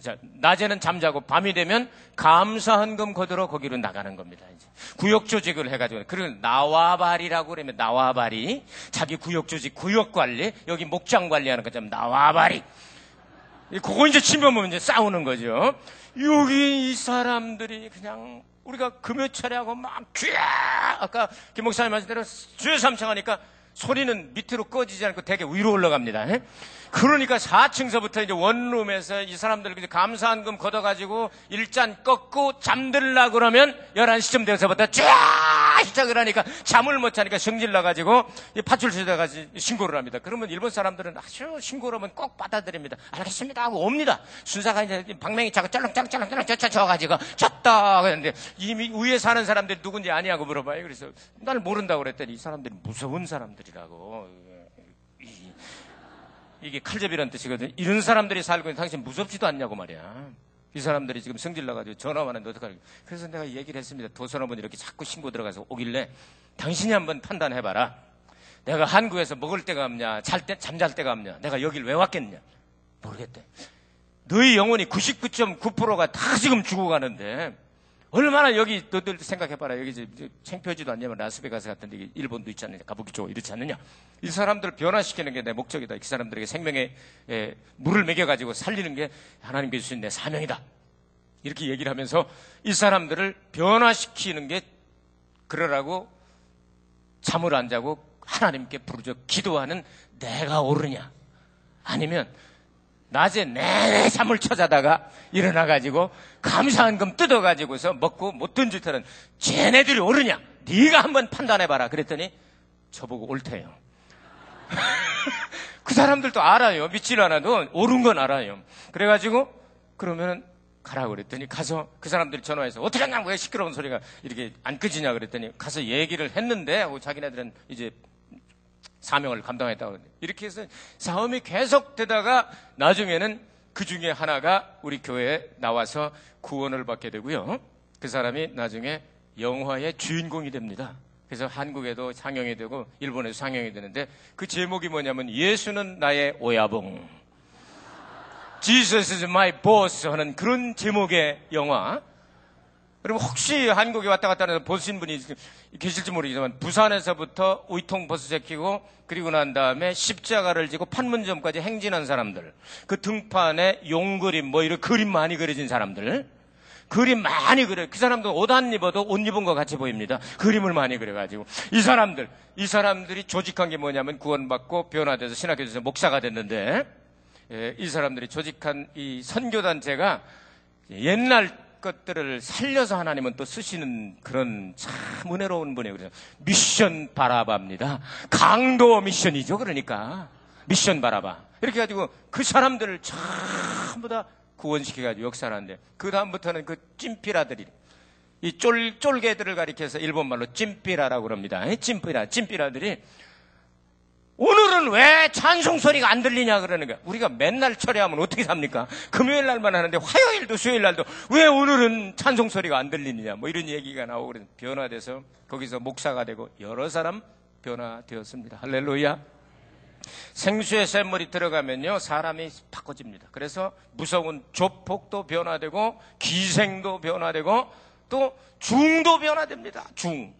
자, 낮에는 잠자고 밤이 되면 감사헌금 거들어 거기로 나가는 겁니다. 이제 구역 조직을 해가지고 그런 나와바리라고 그러면 나와바리 자기 구역 조직 구역 관리 여기 목장 관리하는 거죠 나와바리 그거 이제 침범하면 이제 싸우는 거죠. 여기 이 사람들이 그냥 우리가 금요 차례하고 막 귀야 아까 김 목사님 말씀 대로 주여 삼창하니까 소리는 밑으로 꺼지지 않고 되게 위로 올라갑니다. 그러니까 4층서부터 이제 원룸에서 이 사람들 감사한금 걷어가지고 일잔 꺾고 잠들라 그러면 11시쯤 돼서부터 쫙 시작을 하니까 잠을 못 자니까 성질 나가지고 파출소에다가 신고를 합니다. 그러면 일본 사람들은 아주 신고를 하면 꼭 받아들입니다. 알겠습니다 하고 옵니다. 순사가 이제 방맹이 자꾸 짤랑짤랑짤랑짤랑 젖혀가지고 졌다 그랬는데 이미 위에 사는 사람들이 누군지 아니냐고 물어봐요. 그래서 날 모른다고 그랬더니 이 사람들이 무서운 사람들이라고. 이게 칼잡이란 뜻이거든. 이런 사람들이 살고 있는 당신 무섭지도 않냐고 말이야. 이 사람들이 지금 성질 나가지고 전화 왔는데 어떡하냐. 그래서 내가 얘기를 했습니다. 도서관분 이렇게 자꾸 신고 들어가서 오길래 당신이 한번 판단해봐라. 내가 한국에서 먹을 때가 없냐, 잘 때, 잠잘 때가 없냐, 내가 여길 왜 왔겠냐. 모르겠대. 너희 영혼이 99.9%가 다 지금 죽어가는데 얼마나 여기 너들 생각해봐라. 여기 이제 창피하지도 않냐면 라스베가스 같은 데 일본도 있지 않느냐. 가보기 좋아. 이렇지 않느냐. 이 사람들을 변화시키는 게 내 목적이다. 이 사람들에게 생명에 에, 물을 먹여가지고 살리는 게 하나님께 주신 내 사명이다. 이렇게 얘기를 하면서 이 사람들을 변화시키는 게 그러라고 잠을 안 자고 하나님께 부르짖어 기도하는 내가 옳으냐. 아니면 낮에 내내 잠을 쳐자다가 일어나가지고 감사한 금 뜯어가지고서 먹고 못된 짓 하는 쟤네들이 옳으냐? 네가 한번 판단해봐라. 그랬더니 저보고 옳대요. 그 사람들도 알아요. 믿질 않아도 옳은 건 알아요. 그래가지고 그러면 가라 그랬더니 가서 그 사람들이 전화해서 어떻게 하냐 왜 시끄러운 소리가 이렇게 안 끄지냐 그랬더니 가서 얘기를 했는데 자기네들은 이제 사명을 감당했다고 이렇게 해서 싸움이 계속되다가 나중에는 그 중에 하나가 우리 교회에 나와서 구원을 받게 되고요. 그 사람이 나중에 영화의 주인공이 됩니다. 그래서 한국에도 상영이 되고 일본에도 상영이 되는데 그 제목이 뭐냐면 예수는 나의 오야봉. Jesus is my boss 하는 그런 제목의 영화. 그리고 혹시 한국에 왔다 갔다 하는 보신 분이 계실지 모르겠지만 부산에서부터 우이통 버스 제끼고 그리고 난 다음에 십자가를 지고 판문점까지 행진한 사람들 그 등판에 용그림 뭐 이런 그림 많이 그려진 사람들 그림 많이 그려 그 사람들 옷 안 입어도 옷 입은 것 같이 보입니다. 그림을 많이 그려가지고. 이 사람들 이 사람들이 조직한 게 뭐냐면 구원받고 변화돼서 신학교에서 목사가 됐는데 예, 이 사람들이 조직한 이 선교단체가 옛날 것들을 살려서 하나님은 또 쓰시는 그런 참 은혜로운 분이에요. 그래서 미션 바라바입니다. 강도 미션이죠. 그러니까 미션 바라바. 이렇게 가지고 그 사람들을 전부 다 구원시켜가지고 역사하는데 그 다음부터는 그 찜피라들이 이 쫄, 쫄개들을 가리켜서 일본말로 찜피라라고 그럽니다. 찜피라, 찜피라들이 오늘은 왜 찬송 소리가 안 들리냐 그러는 거야. 우리가 맨날 철회하면 어떻게 삽니까? 금요일 날만 하는데 화요일도 수요일 날도 왜 오늘은 찬송 소리가 안 들리느냐. 뭐 이런 얘기가 나오고 그래서 변화돼서 거기서 목사가 되고 여러 사람 변화되었습니다. 할렐루야. 생수의 샘물이 들어가면요 사람이 바꿔집니다. 그래서 무서운 조폭도 변화되고 기생도 변화되고 또 중도 변화됩니다. 중.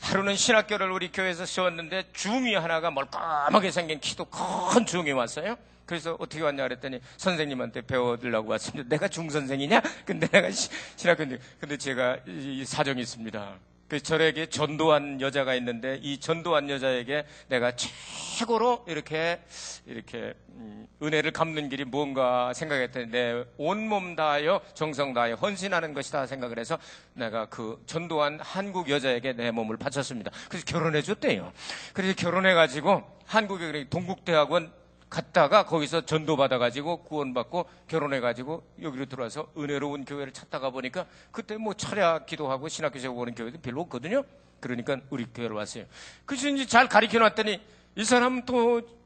하루는 신학교를 우리 교회에서 세웠는데 중이 하나가 멀끔하게 생긴 키도 큰 중이 왔어요. 그래서 어떻게 왔냐 그랬더니 선생님한테 배워들라고 왔습니다. 내가 중선생이냐? 근데 내가 신학교인데 근데 제가 이 사정이 있습니다. 그 저에게 전도한 여자가 있는데 이 전도한 여자에게 내가 최고로 이렇게 이렇게 음, 은혜를 갚는 길이 뭔가 생각했더니 내 온몸 다하여 정성 다하여 헌신하는 것이다 생각을 해서 내가 그 전도한 한국 여자에게 내 몸을 바쳤습니다. 그래서 결혼해 줬대요. 그래서 결혼해 가지고 한국의 동국대학원 갔다가 거기서 전도받아가지고 구원받고 결혼해가지고 여기로 들어와서 은혜로운 교회를 찾다가 보니까 그때 뭐 철야 기도하고 신학교 세우고 오는 교회도 별로 없거든요. 그러니까 우리 교회로 왔어요. 그래서 이제 잘 가르쳐 놨더니 이 사람 또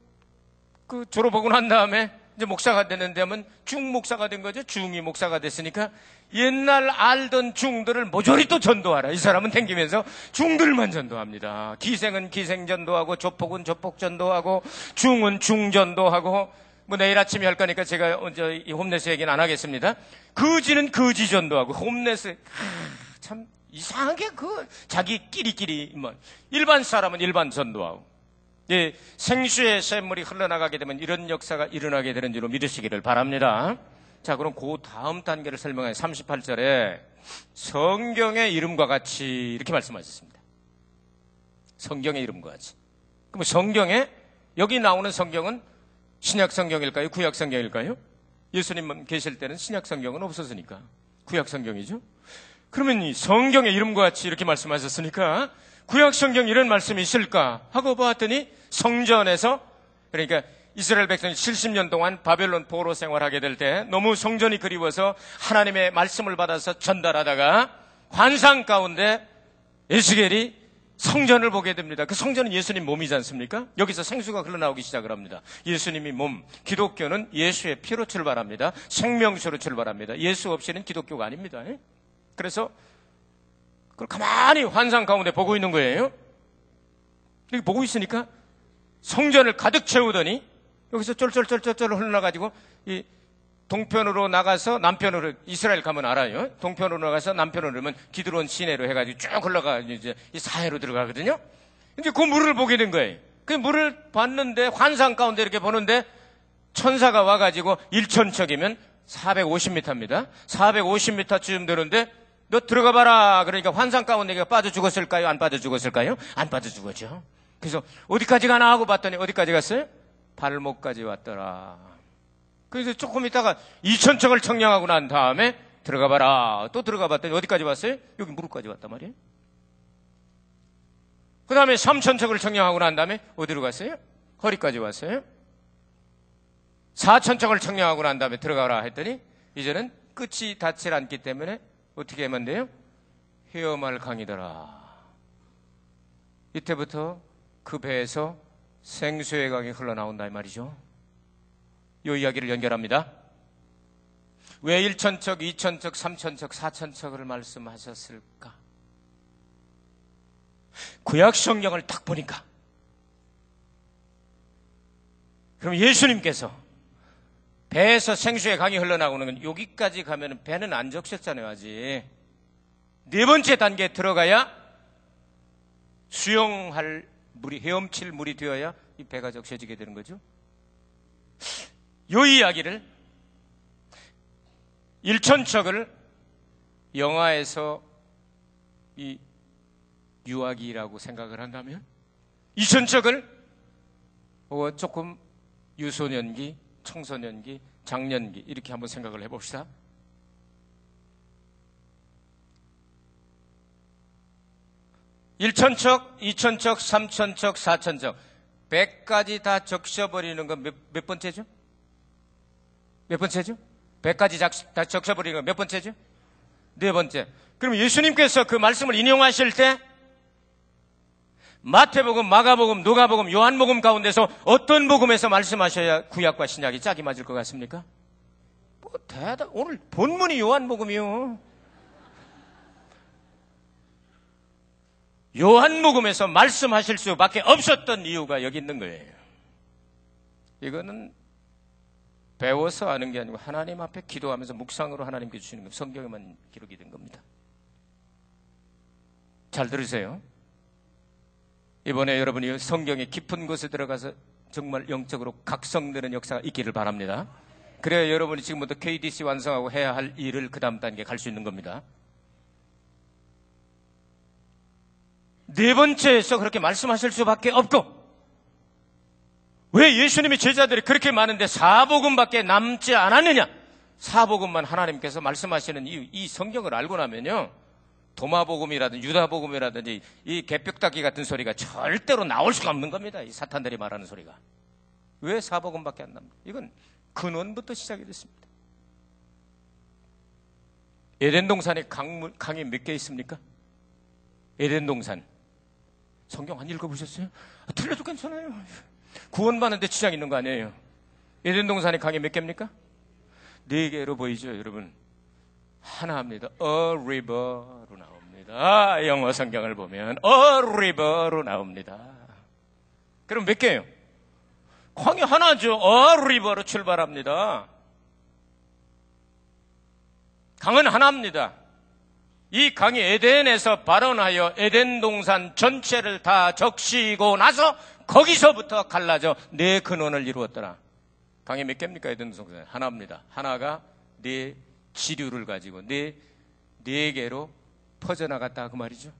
그 졸업하고 난 다음에 이제 목사가 되는데 하면 중 목사가 된 거죠. 중이 목사가 됐으니까 옛날 알던 중들을 모조리 또 전도하라. 이 사람은 댕기면서 중들만 전도합니다. 기생은 기생 전도하고 조폭은 조폭 전도하고 중은 중 전도하고 뭐 내일 아침에 할 거니까 제가 이 홈레스 얘기는 안 하겠습니다. 거지는 거지 전도하고 홈레스 참 이상하게 그 자기끼리끼리 뭐 일반 사람은 일반 전도하고 예, 생수의 샘물이 흘러나가게 되면 이런 역사가 일어나게 되는 줄로 믿으시기를 바랍니다. 자, 그럼 그 다음 단계를 설명해 38절에 성경의 이름과 같이 이렇게 말씀하셨습니다. 성경의 이름과 같이. 그럼 성경에 여기 나오는 성경은 신약 성경일까요? 구약 성경일까요? 예수님 계실 때는 신약 성경은 없었으니까 구약 성경이죠. 그러면 이 성경의 이름과 같이 이렇게 말씀하셨으니까 구약 성경 이런 말씀이 있을까 하고 보았더니 성전에서 그러니까 이스라엘 백성이 70년 동안 바벨론 포로 생활하게 될 때 너무 성전이 그리워서 하나님의 말씀을 받아서 전달하다가 환상 가운데 에스겔이 성전을 보게 됩니다. 그 성전은 예수님 몸이지 않습니까? 여기서 생수가 흘러나오기 시작을 합니다. 예수님이 몸, 기독교는 예수의 피로 출발합니다. 생명수로 출발합니다. 예수 없이는 기독교가 아닙니다. 그래서 그걸 가만히 환상 가운데 보고 있는 거예요. 이렇게 보고 있으니까 성전을 가득 채우더니 여기서 쫄쫄쫄쫄쫄 흘러나가지고 이 동편으로 나가서 남편으로 이스라엘 가면 알아요. 동편으로 나가서 남편으로 오면 기드론 시내로 해가지고 쭉 흘러가 이제 이 사해로 들어가거든요. 이제 그 물을 보게 된 거예요. 그 물을 봤는데 환상 가운데 이렇게 보는데 천사가 와가지고 1천척이면 450m입니다. 450m쯤 되는데 너 들어가 봐라. 그러니까 환상 가운데 빠져 죽었을까요? 안 빠져 죽었을까요? 안 빠져 죽었죠. 그래서 어디까지 가나 하고 봤더니 어디까지 갔어요? 발목까지 왔더라. 그래서 조금 있다가 2천척을 청량하고 난 다음에 들어가 봐라. 또 들어가 봤더니 어디까지 왔어요? 여기 무릎까지 왔단 말이에요. 그 다음에 3천척을 청량하고 난 다음에 어디로 갔어요? 허리까지 왔어요. 4천척을 청량하고 난 다음에 들어가라 했더니 이제는 끝이 닿질 않기 때문에 어떻게 하면 돼요? 헤어말 강이더라. 이때부터 그 배에서 생수의 강이 흘러나온다 이 말이죠. 이 이야기를 연결합니다. 왜 1천척, 2천척, 3천척, 4천척을 말씀하셨을까? 구약 성경을 딱 보니까 그럼 예수님께서 배에서 생수의 강이 흘러나오는 건 여기까지 가면 배는 안 적셨잖아요, 아직. 네 번째 단계에 들어가야 수영할 물이, 헤엄칠 물이 되어야 이 배가 적셔지게 되는 거죠. 요 이야기를 일천척을 영화에서 이 유아기라고 생각을 한다면 이천척을 어, 조금 유소년기 청소년기, 장년기 이렇게 한번 생각을 해봅시다. 일천척이천척삼천척사천척 100가지 다 적셔버리는 건 몇, 몇 번째죠? 몇 번째죠? 100가지 다 적셔버리는 건 몇 번째죠? 네 번째. 그럼 예수님께서 그 말씀을 인용하실 때 마태복음, 마가복음, 누가복음, 요한복음 가운데서 어떤 복음에서 말씀하셔야 구약과 신약이 짝이 맞을 것 같습니까? 뭐 대단 오늘 본문이 요한복음이요. 요한복음에서 말씀하실 수밖에 없었던 이유가 여기 있는 거예요. 이거는 배워서 아는 게 아니고 하나님 앞에 기도하면서 묵상으로 하나님께 주시는 거 성경에만 기록이 된 겁니다. 잘 들으세요. 이번에 여러분이 성경의 깊은 곳에 들어가서 정말 영적으로 각성되는 역사가 있기를 바랍니다. 그래야 여러분이 지금부터 KDC 완성하고 해야 할 일을 그 다음 단계 갈수 있는 겁니다. 네 번째에서 그렇게 말씀하실 수밖에 없고, 왜 예수님의 제자들이 그렇게 많은데 사복음밖에 남지 않았느냐? 사복음만 하나님께서 말씀하시는 이, 이 성경을 알고 나면요. 도마복음이라든지 유다복음이라든지 이 개벽다기 같은 소리가 절대로 나올 수가 없는 겁니다. 이 사탄들이 말하는 소리가. 왜 사복음밖에 안 납니까? 이건 근원부터 시작이 됐습니다. 에덴 동산에 강물, 강이 몇 개 있습니까? 에덴 동산. 성경 안 읽어보셨어요? 아, 틀려도 괜찮아요. 구원받는데 지장 있는 거 아니에요. 에덴 동산의 강이 몇 개입니까? 네 개로 보이죠, 여러분? 하나입니다. A river로 나옵니다. 아, 영어 성경을 보면 A river로 나옵니다. 그럼 몇 개예요? 강이 하나죠. A river로 출발합니다. 강은 하나입니다. 이 강이 에덴에서 발원하여 에덴 동산 전체를 다 적시고 나서 거기서부터 갈라져 네 근원을 이루었더라. 강이 몇 개입니까? 에덴 동산 하나입니다. 하나가 네 지류를 가지고 네, 네 개로 퍼져나갔다 그 말이죠.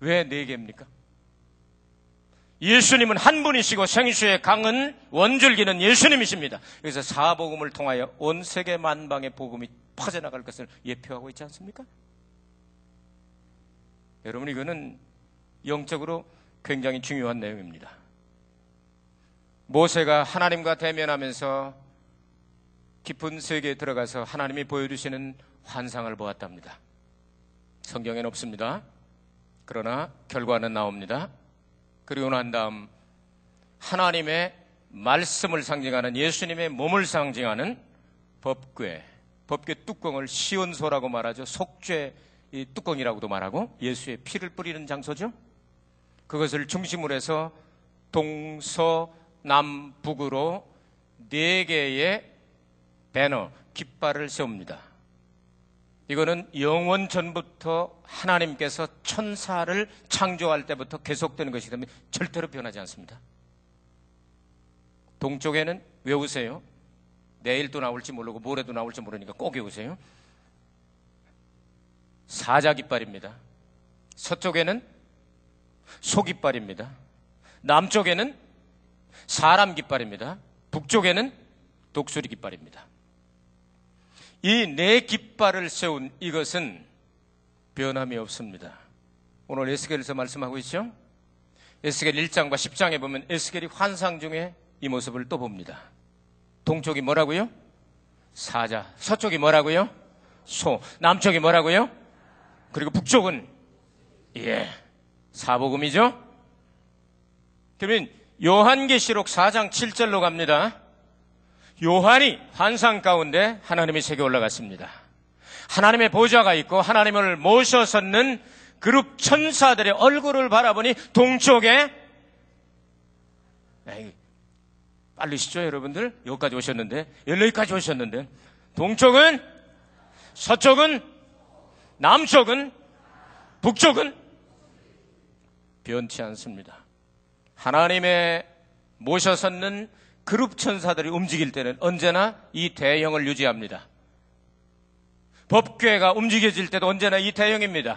왜 네 개입니까? 예수님은 한 분이시고 생수의 강은 원줄기는 예수님이십니다. 그래서 사복음을 통하여 온 세계 만방의 복음이 퍼져나갈 것을 예표하고 있지 않습니까? 여러분 이거는 영적으로 굉장히 중요한 내용입니다. 모세가 하나님과 대면하면서 깊은 세계에 들어가서 하나님이 보여주시는 환상을 보았답니다. 성경에는 없습니다. 그러나 결과는 나옵니다. 그리고 난 다음 하나님의 말씀을 상징하는 예수님의 몸을 상징하는 법궤, 법궤 뚜껑을 시온소라고 말하죠. 속죄 뚜껑이라고도 말하고 예수의 피를 뿌리는 장소죠. 그것을 중심으로 해서 동서 남북으로 네 개의 배너, 깃발을 세웁니다. 이거는 영원 전부터 하나님께서 천사를 창조할 때부터 계속되는 것이기 때문에 절대로 변하지 않습니다. 동쪽에는 외우세요. 내일도 나올지 모르고 모레도 나올지 모르니까 꼭 외우세요. 사자 깃발입니다. 서쪽에는 소 깃발입니다. 남쪽에는 사람 깃발입니다. 북쪽에는 독수리 깃발입니다. 이 네 깃발을 세운 이것은 변함이 없습니다. 오늘 에스겔에서 말씀하고 있죠? 에스겔 1장과 10장에 보면 에스겔이 환상 중에 이 모습을 또 봅니다. 동쪽이 뭐라고요? 사자. 서쪽이 뭐라고요? 소. 남쪽이 뭐라고요? 그리고 북쪽은 예. 사복음이죠? 그러면 요한계시록 4장 7절로 갑니다. 요한이 환상 가운데 하나님의 세계 올라갔습니다. 하나님의 보좌가 있고 하나님을 모셔 섰는 그룹 천사들의 얼굴을 바라보니 동쪽에 에이, 빨리시죠 여러분들 여기까지 오셨는데 여기까지 오셨는데 동쪽은 서쪽은 남쪽은 북쪽은 변치 않습니다. 하나님의 모셔 섰는 그룹 천사들이 움직일 때는 언제나 이 대형을 유지합니다. 법궤가 움직여질 때도 언제나 이 대형입니다.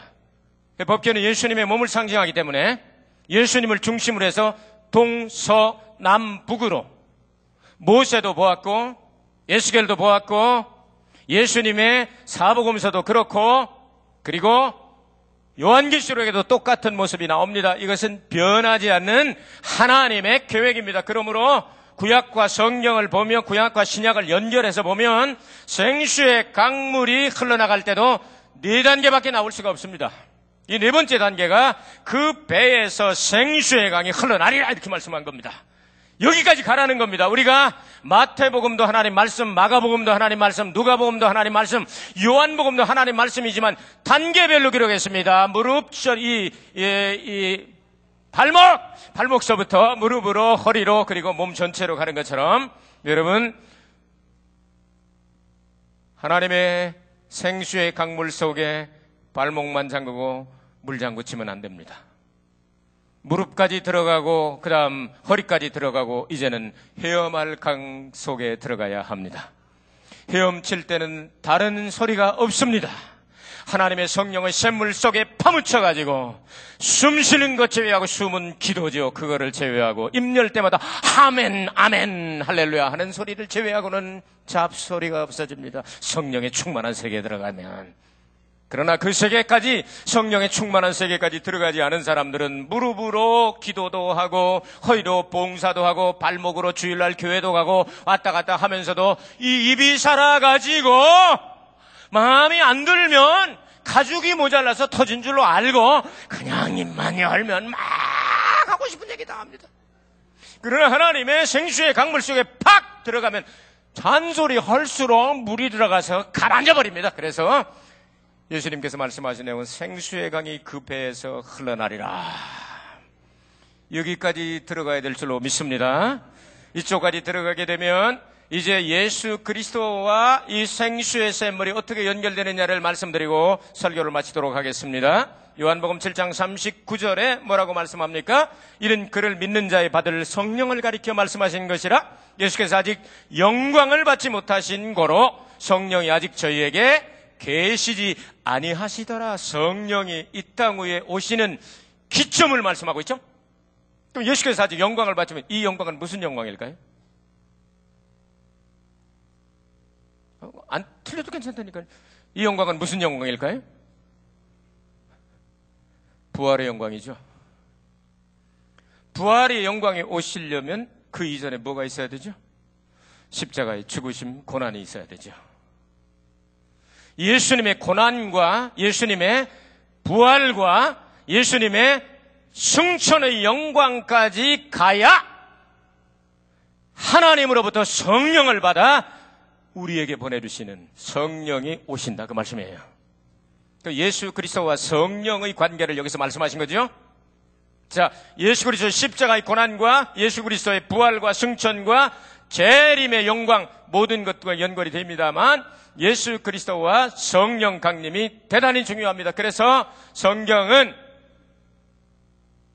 법궤는 예수님의 몸을 상징하기 때문에 예수님을 중심으로 해서 동서남북으로 모세도 보았고 예수겔도 보았고 예수님의 사복음서도 그렇고 그리고 요한계시록에도 똑같은 모습이 나옵니다. 이것은 변하지 않는 하나님의 계획입니다. 그러므로 구약과 성경을 보며 구약과 신약을 연결해서 보면 생수의 강물이 흘러나갈 때도 네 단계밖에 나올 수가 없습니다. 이 네 번째 단계가 그 배에서 생수의 강이 흘러나리라 이렇게 말씀한 겁니다. 여기까지 가라는 겁니다. 우리가 마태복음도 하나님 말씀, 마가복음도 하나님 말씀, 누가복음도 하나님 말씀, 요한복음도 하나님 말씀이지만 단계별로 기록했습니다. 무릎, 이, 이, 이 발목, 발목서부터 무릎으로 허리로 그리고 몸 전체로 가는 것처럼 여러분 하나님의 생수의 강물 속에 발목만 잠그고 물 잠그 치면 안 됩니다. 무릎까지 들어가고 그 다음 허리까지 들어가고 이제는 헤엄할 강 속에 들어가야 합니다. 헤엄칠 때는 다른 소리가 없습니다. 하나님의 성령의 샘물 속에 파묻혀 가지고 숨 쉬는 것 제외하고 숨은 기도죠. 그거를 제외하고 입열 때마다 아멘 아멘 할렐루야 하는 소리를 제외하고는 잡소리가 없어집니다. 성령의 충만한 세계에 들어가면 그러나 그 세계까지 성령의 충만한 세계까지 들어가지 않은 사람들은 무릎으로 기도도 하고 허리로 봉사도 하고 발목으로 주일날 교회도 가고 왔다 갔다 하면서도 이 입이 살아가지고 마음이 안 들면 가죽이 모자라서 터진 줄로 알고 그냥 입만 열면 막 하고 싶은 얘기 다 합니다. 그러나 하나님의 생수의 강물 속에 탁 들어가면 잔소리 할수록 물이 들어가서 가라앉아 버립니다. 그래서 예수님께서 말씀하신 내용은 생수의 강이 그 배에서 흘러나리라. 여기까지 들어가야 될 줄로 믿습니다. 이쪽까지 들어가게 되면 이제 예수 그리스도와 이 생수의 샘물이 어떻게 연결되느냐를 말씀드리고 설교를 마치도록 하겠습니다. 요한복음 7장 39절에 뭐라고 말씀합니까? 이는 그를 믿는 자의 받을 성령을 가리켜 말씀하신 것이라 예수께서 아직 영광을 받지 못하신 거로 성령이 아직 저희에게 계시지 아니하시더라. 성령이 이 땅 위에 오시는 기점을 말씀하고 있죠? 그럼 예수께서 아직 영광을 받지만 이 영광은 무슨 영광일까요? 어, 안 틀려도 괜찮다니까요. 이 영광은 무슨 영광일까요? 부활의 영광이죠. 부활의 영광이 오시려면 그 이전에 뭐가 있어야 되죠? 십자가의 죽으심, 고난이 있어야 되죠. 예수님의 고난과 예수님의 부활과 예수님의 승천의 영광까지 가야 하나님으로부터 성령을 받아 우리에게 보내주시는 성령이 오신다. 그 말씀이에요. 그 예수 그리스도와 성령의 관계를 여기서 말씀하신 거죠. 자, 예수 그리스도의 십자가의 고난과 예수 그리스도의 부활과 승천과 재림의 영광 모든 것과 연결이 됩니다만 예수 그리스도와 성령 강림이 대단히 중요합니다. 그래서 성경은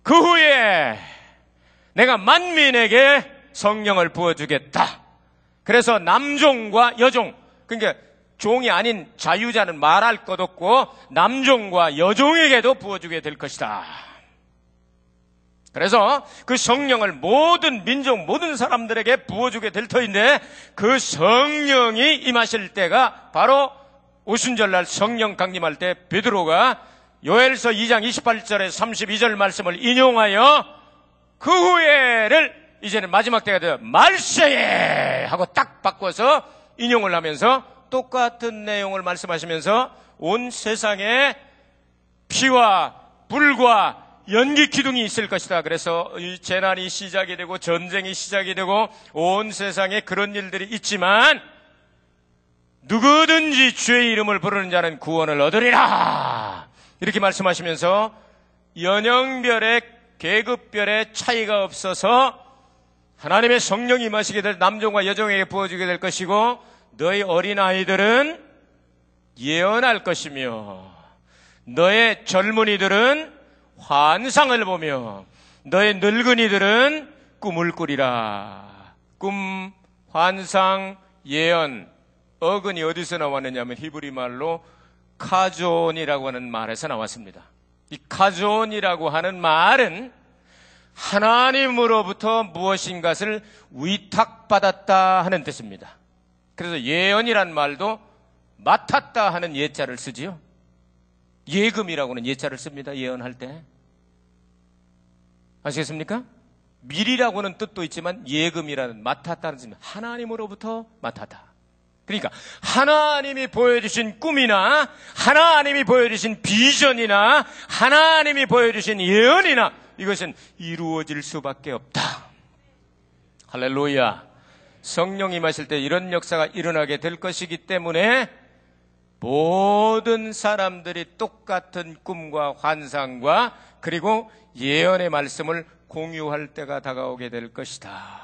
그 후에 내가 만민에게 성령을 부어주겠다. 그래서 남종과 여종, 그러니까 종이 아닌 자유자는 말할 것 없고 남종과 여종에게도 부어주게 될 것이다. 그래서 그 성령을 모든 민족, 모든 사람들에게 부어주게 될 터인데 그 성령이 임하실 때가 바로 오순절날 성령 강림할 때 베드로가 요엘서 2장 28절에 32절 말씀을 인용하여 그 후에를 이제는 마지막 때가 되어 말세에 하고 딱 바꿔서 인용을 하면서 똑같은 내용을 말씀하시면서 온 세상에 피와 불과 연기 기둥이 있을 것이다. 그래서 이 재난이 시작이 되고 전쟁이 시작이 되고 온 세상에 그런 일들이 있지만 누구든지 주의 이름을 부르는 자는 구원을 얻으리라. 이렇게 말씀하시면서 연령별의 계급별의 차이가 없어서 하나님의 성령이 마시게 될 남종과 여종에게 부어주게 될 것이고 너희 어린아이들은 예언할 것이며 너의 젊은이들은 환상을 보며 너의 늙은이들은 꿈을 꾸리라. 꿈, 환상, 예언, 어근이 어디서 나왔느냐 하면 히브리 말로 카존이라고 하는 말에서 나왔습니다. 이 카존이라고 하는 말은 하나님으로부터 무엇인가를 위탁받았다 하는 뜻입니다. 그래서 예언이란 말도 맡았다 하는 예자를 쓰지요. 예금이라고는 예자를 씁니다. 예언할 때. 아시겠습니까? 미리라고는 뜻도 있지만 예금이라는 맡았다는 뜻입니다. 하나님으로부터 맡았다. 그러니까 하나님이 보여주신 꿈이나 하나님이 보여주신 비전이나 하나님이 보여주신 예언이나 이것은 이루어질 수밖에 없다. 할렐루야. 성령이 마실 때 이런 역사가 일어나게 될 것이기 때문에 모든 사람들이 똑같은 꿈과 환상과 그리고 예언의 말씀을 공유할 때가 다가오게 될 것이다.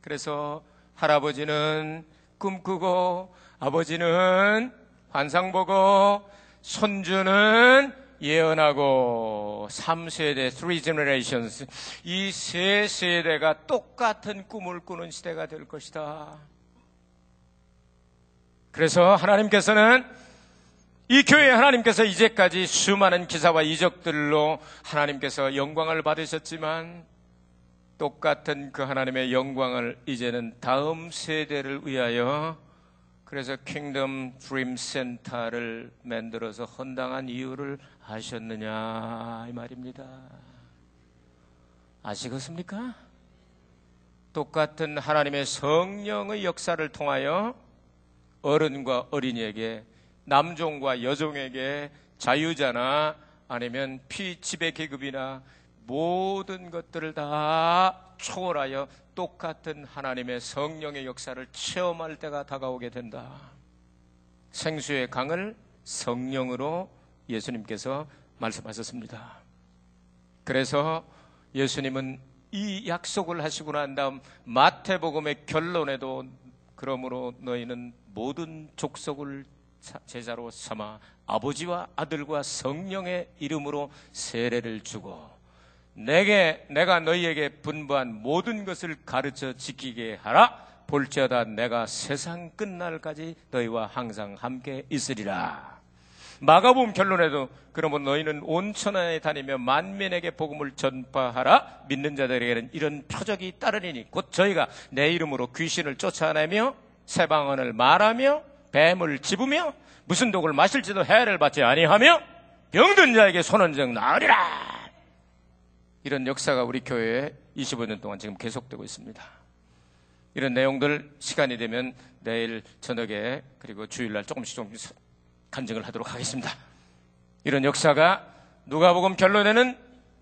그래서 할아버지는 꿈꾸고 아버지는 환상 보고 손주는 예언하고 3세대, 3 generations 이 세 세대가 똑같은 꿈을 꾸는 시대가 될 것이다. 그래서 하나님께서는 이 교회 하나님께서 이제까지 수많은 기사와 이적들로 하나님께서 영광을 받으셨지만 똑같은 그 하나님의 영광을 이제는 다음 세대를 위하여 그래서 킹덤 드림 센터를 만들어서 헌당한 이유를 아셨느냐 이 말입니다. 아시겠습니까? 똑같은 하나님의 성령의 역사를 통하여 어른과 어린이에게 남종과 여종에게 자유자나 아니면 피지배 계급이나 모든 것들을 다 초월하여 똑같은 하나님의 성령의 역사를 체험할 때가 다가오게 된다. 생수의 강을 성령으로 예수님께서 말씀하셨습니다. 그래서 예수님은 이 약속을 하시고 난 다음 마태복음의 결론에도 그러므로 너희는 모든 족속을 제자로 삼아 아버지와 아들과 성령의 이름으로 세례를 주고 내게 내가 너희에게 분부한 모든 것을 가르쳐 지키게 하라 볼지어다 내가 세상 끝날까지 너희와 항상 함께 있으리라 마가복음 결론에도 그러면 너희는 온 천하에 다니며 만민에게 복음을 전파하라 믿는 자들에게는 이런 표적이 따르리니 곧 저희가 내 이름으로 귀신을 쫓아내며 새방언을 말하며 뱀을 집으며 무슨 독을 마실지도 해를 받지 아니하며 병든 자에게 손원정 나으리라 이런 역사가 우리 교회에 25년 동안 지금 계속되고 있습니다. 이런 내용들 시간이 되면 내일 저녁에 그리고 주일날 조금씩 조금씩 간증을 하도록 하겠습니다. 이런 역사가 누가복음 결론에는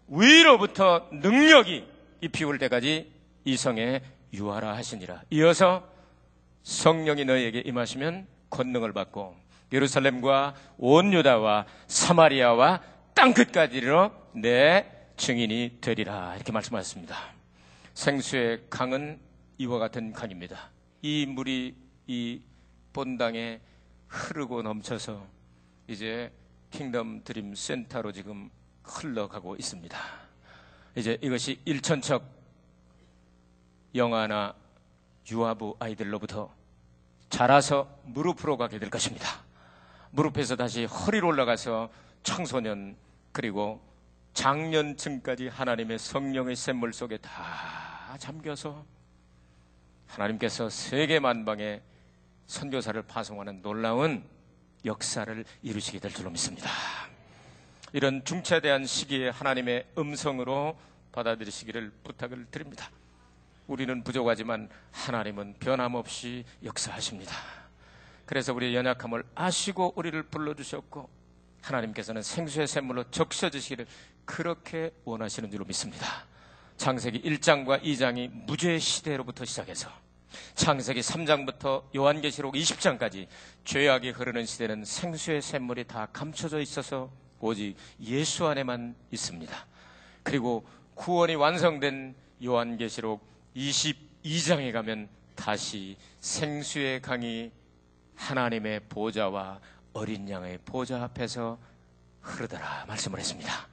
위로부터 능력이 입히울 때까지 이성에 유하라 하시니라. 이어서 성령이 너희에게 임하시면 권능을 받고 예루살렘과 온 유다와 사마리아와 땅 끝까지로 내 증인이 되리라 이렇게 말씀하셨습니다. 생수의 강은 이와 같은 강입니다. 이 물이 이 본당에 흐르고 넘쳐서 이제 킹덤 드림 센터로 지금 흘러가고 있습니다. 이제 이것이 일천척 영아나 유아부 아이들로부터 자라서 무릎으로 가게 될 것입니다. 무릎에서 다시 허리로 올라가서 청소년 그리고 장년층까지 하나님의 성령의 샘물 속에 다 잠겨서 하나님께서 세계 만방에 선교사를 파송하는 놀라운 역사를 이루시게 될 줄로 믿습니다. 이런 중차대한 시기에 하나님의 음성으로 받아들이시기를 부탁을 드립니다. 우리는 부족하지만 하나님은 변함없이 역사하십니다. 그래서 우리의 연약함을 아시고 우리를 불러주셨고 하나님께서는 생수의 샘물로 적셔주시기를 그렇게 원하시는 줄로 믿습니다. 창세기 1장과 2장이 무죄 시대로부터 시작해서 창세기 3장부터 요한계시록 20장까지 죄악이 흐르는 시대는 생수의 샘물이 다 감춰져 있어서 오직 예수 안에만 있습니다. 그리고 구원이 완성된 요한계시록 22장에 가면 다시 생수의 강이 하나님의 보좌와 어린 양의 보좌 앞에서 흐르더라 말씀을 했습니다.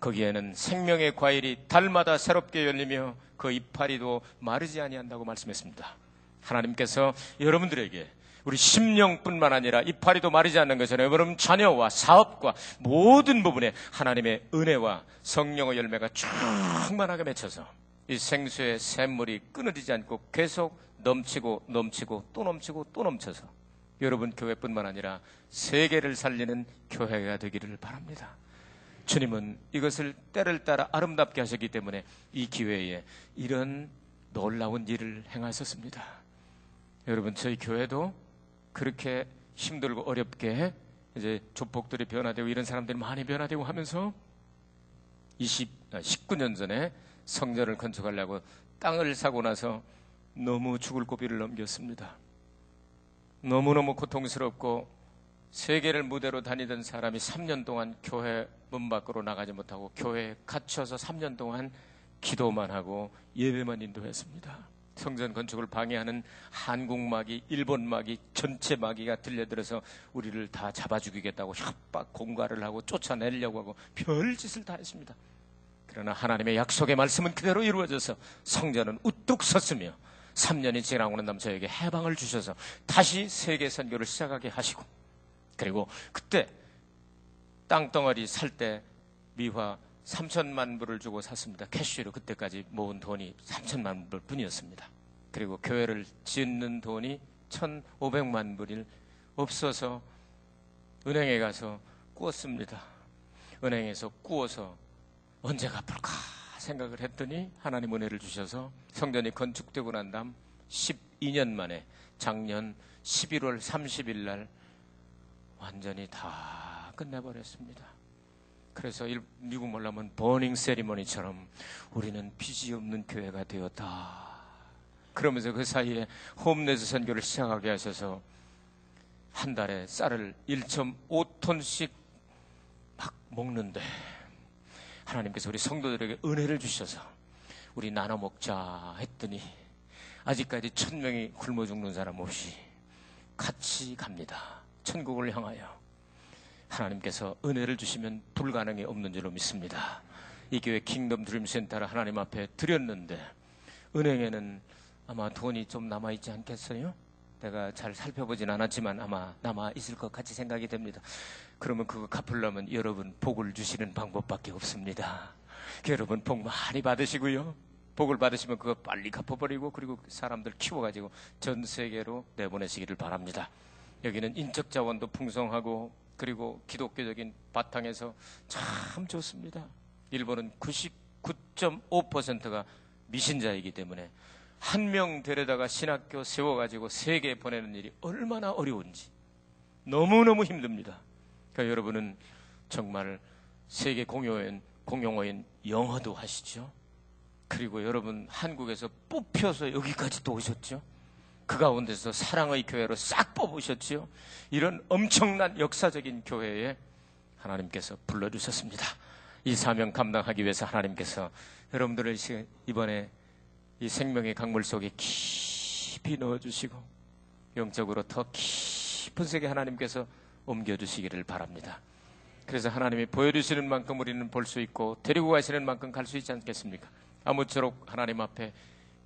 거기에는 생명의 과일이 달마다 새롭게 열리며 그 이파리도 마르지 아니한다고 말씀했습니다. 하나님께서 여러분들에게 우리 심령뿐만 아니라 이파리도 마르지 않는 것처럼 여러분 자녀와 사업과 모든 부분에 하나님의 은혜와 성령의 열매가 충만하게 맺혀서 이 생수의 샘물이 끊어지지 않고 계속 넘치고 넘치고 또 넘치고 또 넘쳐서 여러분 교회뿐만 아니라 세계를 살리는 교회가 되기를 바랍니다. 주님은 이것을 때를 따라 아름답게 하셨기 때문에 이 기회에 이런 놀라운 일을 행하셨습니다. 여러분 저희 교회도 그렇게 힘들고 어렵게 이제 조폭들이 변화되고 이런 사람들이 많이 변화되고 하면서 20, 19년 아, 전에 성전을 건축하려고 땅을 사고 나서 너무 죽을 고비를 넘겼습니다. 너무너무 고통스럽고 세계를 무대로 다니던 사람이 3년 동안 교회 문 밖으로 나가지 못하고 교회에 갇혀서 3년 동안 기도만 하고 예배만 인도했습니다. 성전 건축을 방해하는 한국 마귀, 일본 마귀, 전체 마귀가 들려들어서 우리를 다 잡아 죽이겠다고 협박, 공갈을 하고 쫓아내려고 하고 별짓을 다 했습니다. 그러나 하나님의 약속의 말씀은 그대로 이루어져서 성전은 우뚝 섰으며 3년이 지나고 난 다음 저에게 해방을 주셔서 다시 세계 선교를 시작하게 하시고 그리고 그때 땅덩어리 살 때 미화 3천만 불을 주고 샀습니다. 캐쉬로 그때까지 모은 돈이 3천만 불 뿐이었습니다. 그리고 교회를 짓는 돈이 1,500만 불이 없어서 은행에 가서 꾸었습니다. 은행에서 꾸어서 언제 갚을까 생각을 했더니 하나님 은혜를 주셔서 성전이 건축되고 난 다음 12년 만에 작년 11월 30일 날 완전히 다 끝내버렸습니다. 그래서 일- 미국 말하면 버닝 세리머니처럼 우리는 빚이 없는 교회가 되었다. 그러면서 그 사이에 홈레스 선교를 시작하게 하셔서 한 달에 쌀을 1.5톤씩 막 먹는데 하나님께서 우리 성도들에게 은혜를 주셔서 우리 나눠 먹자 했더니 아직까지 천 명이 굶어 죽는 사람 없이 같이 갑니다. 천국을 향하여 하나님께서 은혜를 주시면 불가능이 없는 줄로 믿습니다. 이 교회 Kingdom Dream Center를 하나님 앞에 드렸는데 은행에는 아마 돈이 좀 남아 있지 않겠어요? 내가 잘 살펴보진 않았지만 아마 남아 있을 것 같이 생각이 됩니다. 그러면 그거 갚으려면 여러분 복을 주시는 방법밖에 없습니다. 여러분 복 많이 받으시고요. 복을 받으시면 그거 빨리 갚아버리고 그리고 사람들 키워가지고 전 세계로 내보내시기를 바랍니다. 여기는 인적 자원도 풍성하고 그리고 기독교적인 바탕에서 참 좋습니다. 일본은 99.5%가 미신자이기 때문에 한 명 데려다가 신학교 세워가지고 세계 보내는 일이 얼마나 어려운지 너무너무 힘듭니다. 그러니까 여러분은 정말 세계 공용어인, 공용어인 영어도 하시죠. 그리고 여러분 한국에서 뽑혀서 여기까지 또 오셨죠. 그 가운데서 사랑의 교회로 싹 뽑으셨지요. 이런 엄청난 역사적인 교회에 하나님께서 불러주셨습니다. 이 사명 감당하기 위해서 하나님께서 여러분들을 시- 이번에 이 생명의 강물 속에 깊이 넣어주시고 영적으로 더 깊은 세계 하나님께서 옮겨주시기를 바랍니다. 그래서 하나님이 보여주시는 만큼 우리는 볼 수 있고 데리고 가시는 만큼 갈 수 있지 않겠습니까? 아무쪼록 하나님 앞에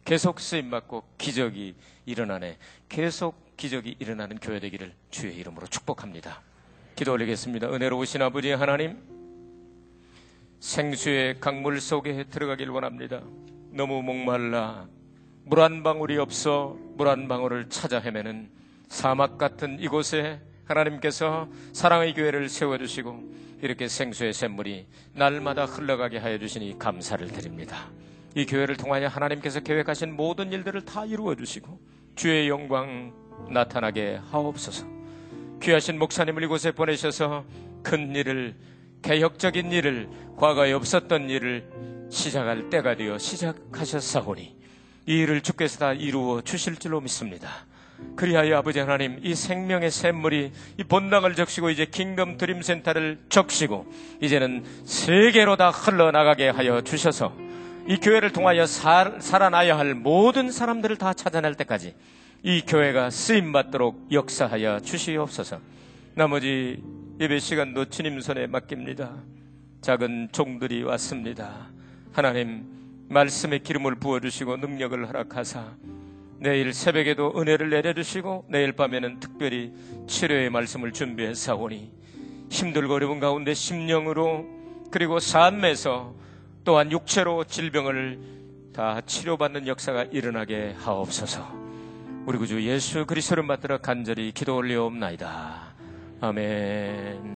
계속 쓰임 받고 기적이 일어나네. 계속 기적이 일어나는 교회 되기를 주의 이름으로 축복합니다. 기도 올리겠습니다. 은혜로우신 아버지 하나님, 생수의 강물 속에 들어가길 원합니다. 너무 목말라 물 한 방울이 없어 물 한 방울을 찾아 헤매는 사막 같은 이곳에 하나님께서 사랑의 교회를 세워주시고 이렇게 생수의 샘물이 날마다 흘러가게 하여 주시니 감사를 드립니다. 이 교회를 통하여 하나님께서 계획하신 모든 일들을 다 이루어 주시고 주의 영광 나타나게 하옵소서. 귀하신 목사님을 이곳에 보내셔서 큰 일을 개혁적인 일을 과거에 없었던 일을 시작할 때가 되어 시작하셨사오니 이 일을 주께서 다 이루어 주실 줄로 믿습니다. 그리하여 아버지 하나님 이 생명의 샘물이 이 본당을 적시고 이제 Kingdom Dream Center를 적시고 이제는 세계로 다 흘러나가게 하여 주셔서 이 교회를 통하여 살, 살아나야 할 모든 사람들을 다 찾아낼 때까지 이 교회가 쓰임 받도록 역사하여 주시옵소서. 나머지 예배 시간도 주님 손에 맡깁니다. 작은 종들이 왔습니다. 하나님 말씀의 기름을 부어 주시고 능력을 허락하사 내일 새벽에도 은혜를 내려주시고 내일 밤에는 특별히 치료의 말씀을 준비했사오니 힘들고 어려운 가운데 심령으로 그리고 삶에서 또한 육체로 질병을 다 치료받는 역사가 일어나게 하옵소서. 우리 구주 예수 그리스도를 받들어 간절히 기도 올리옵나이다. 아멘.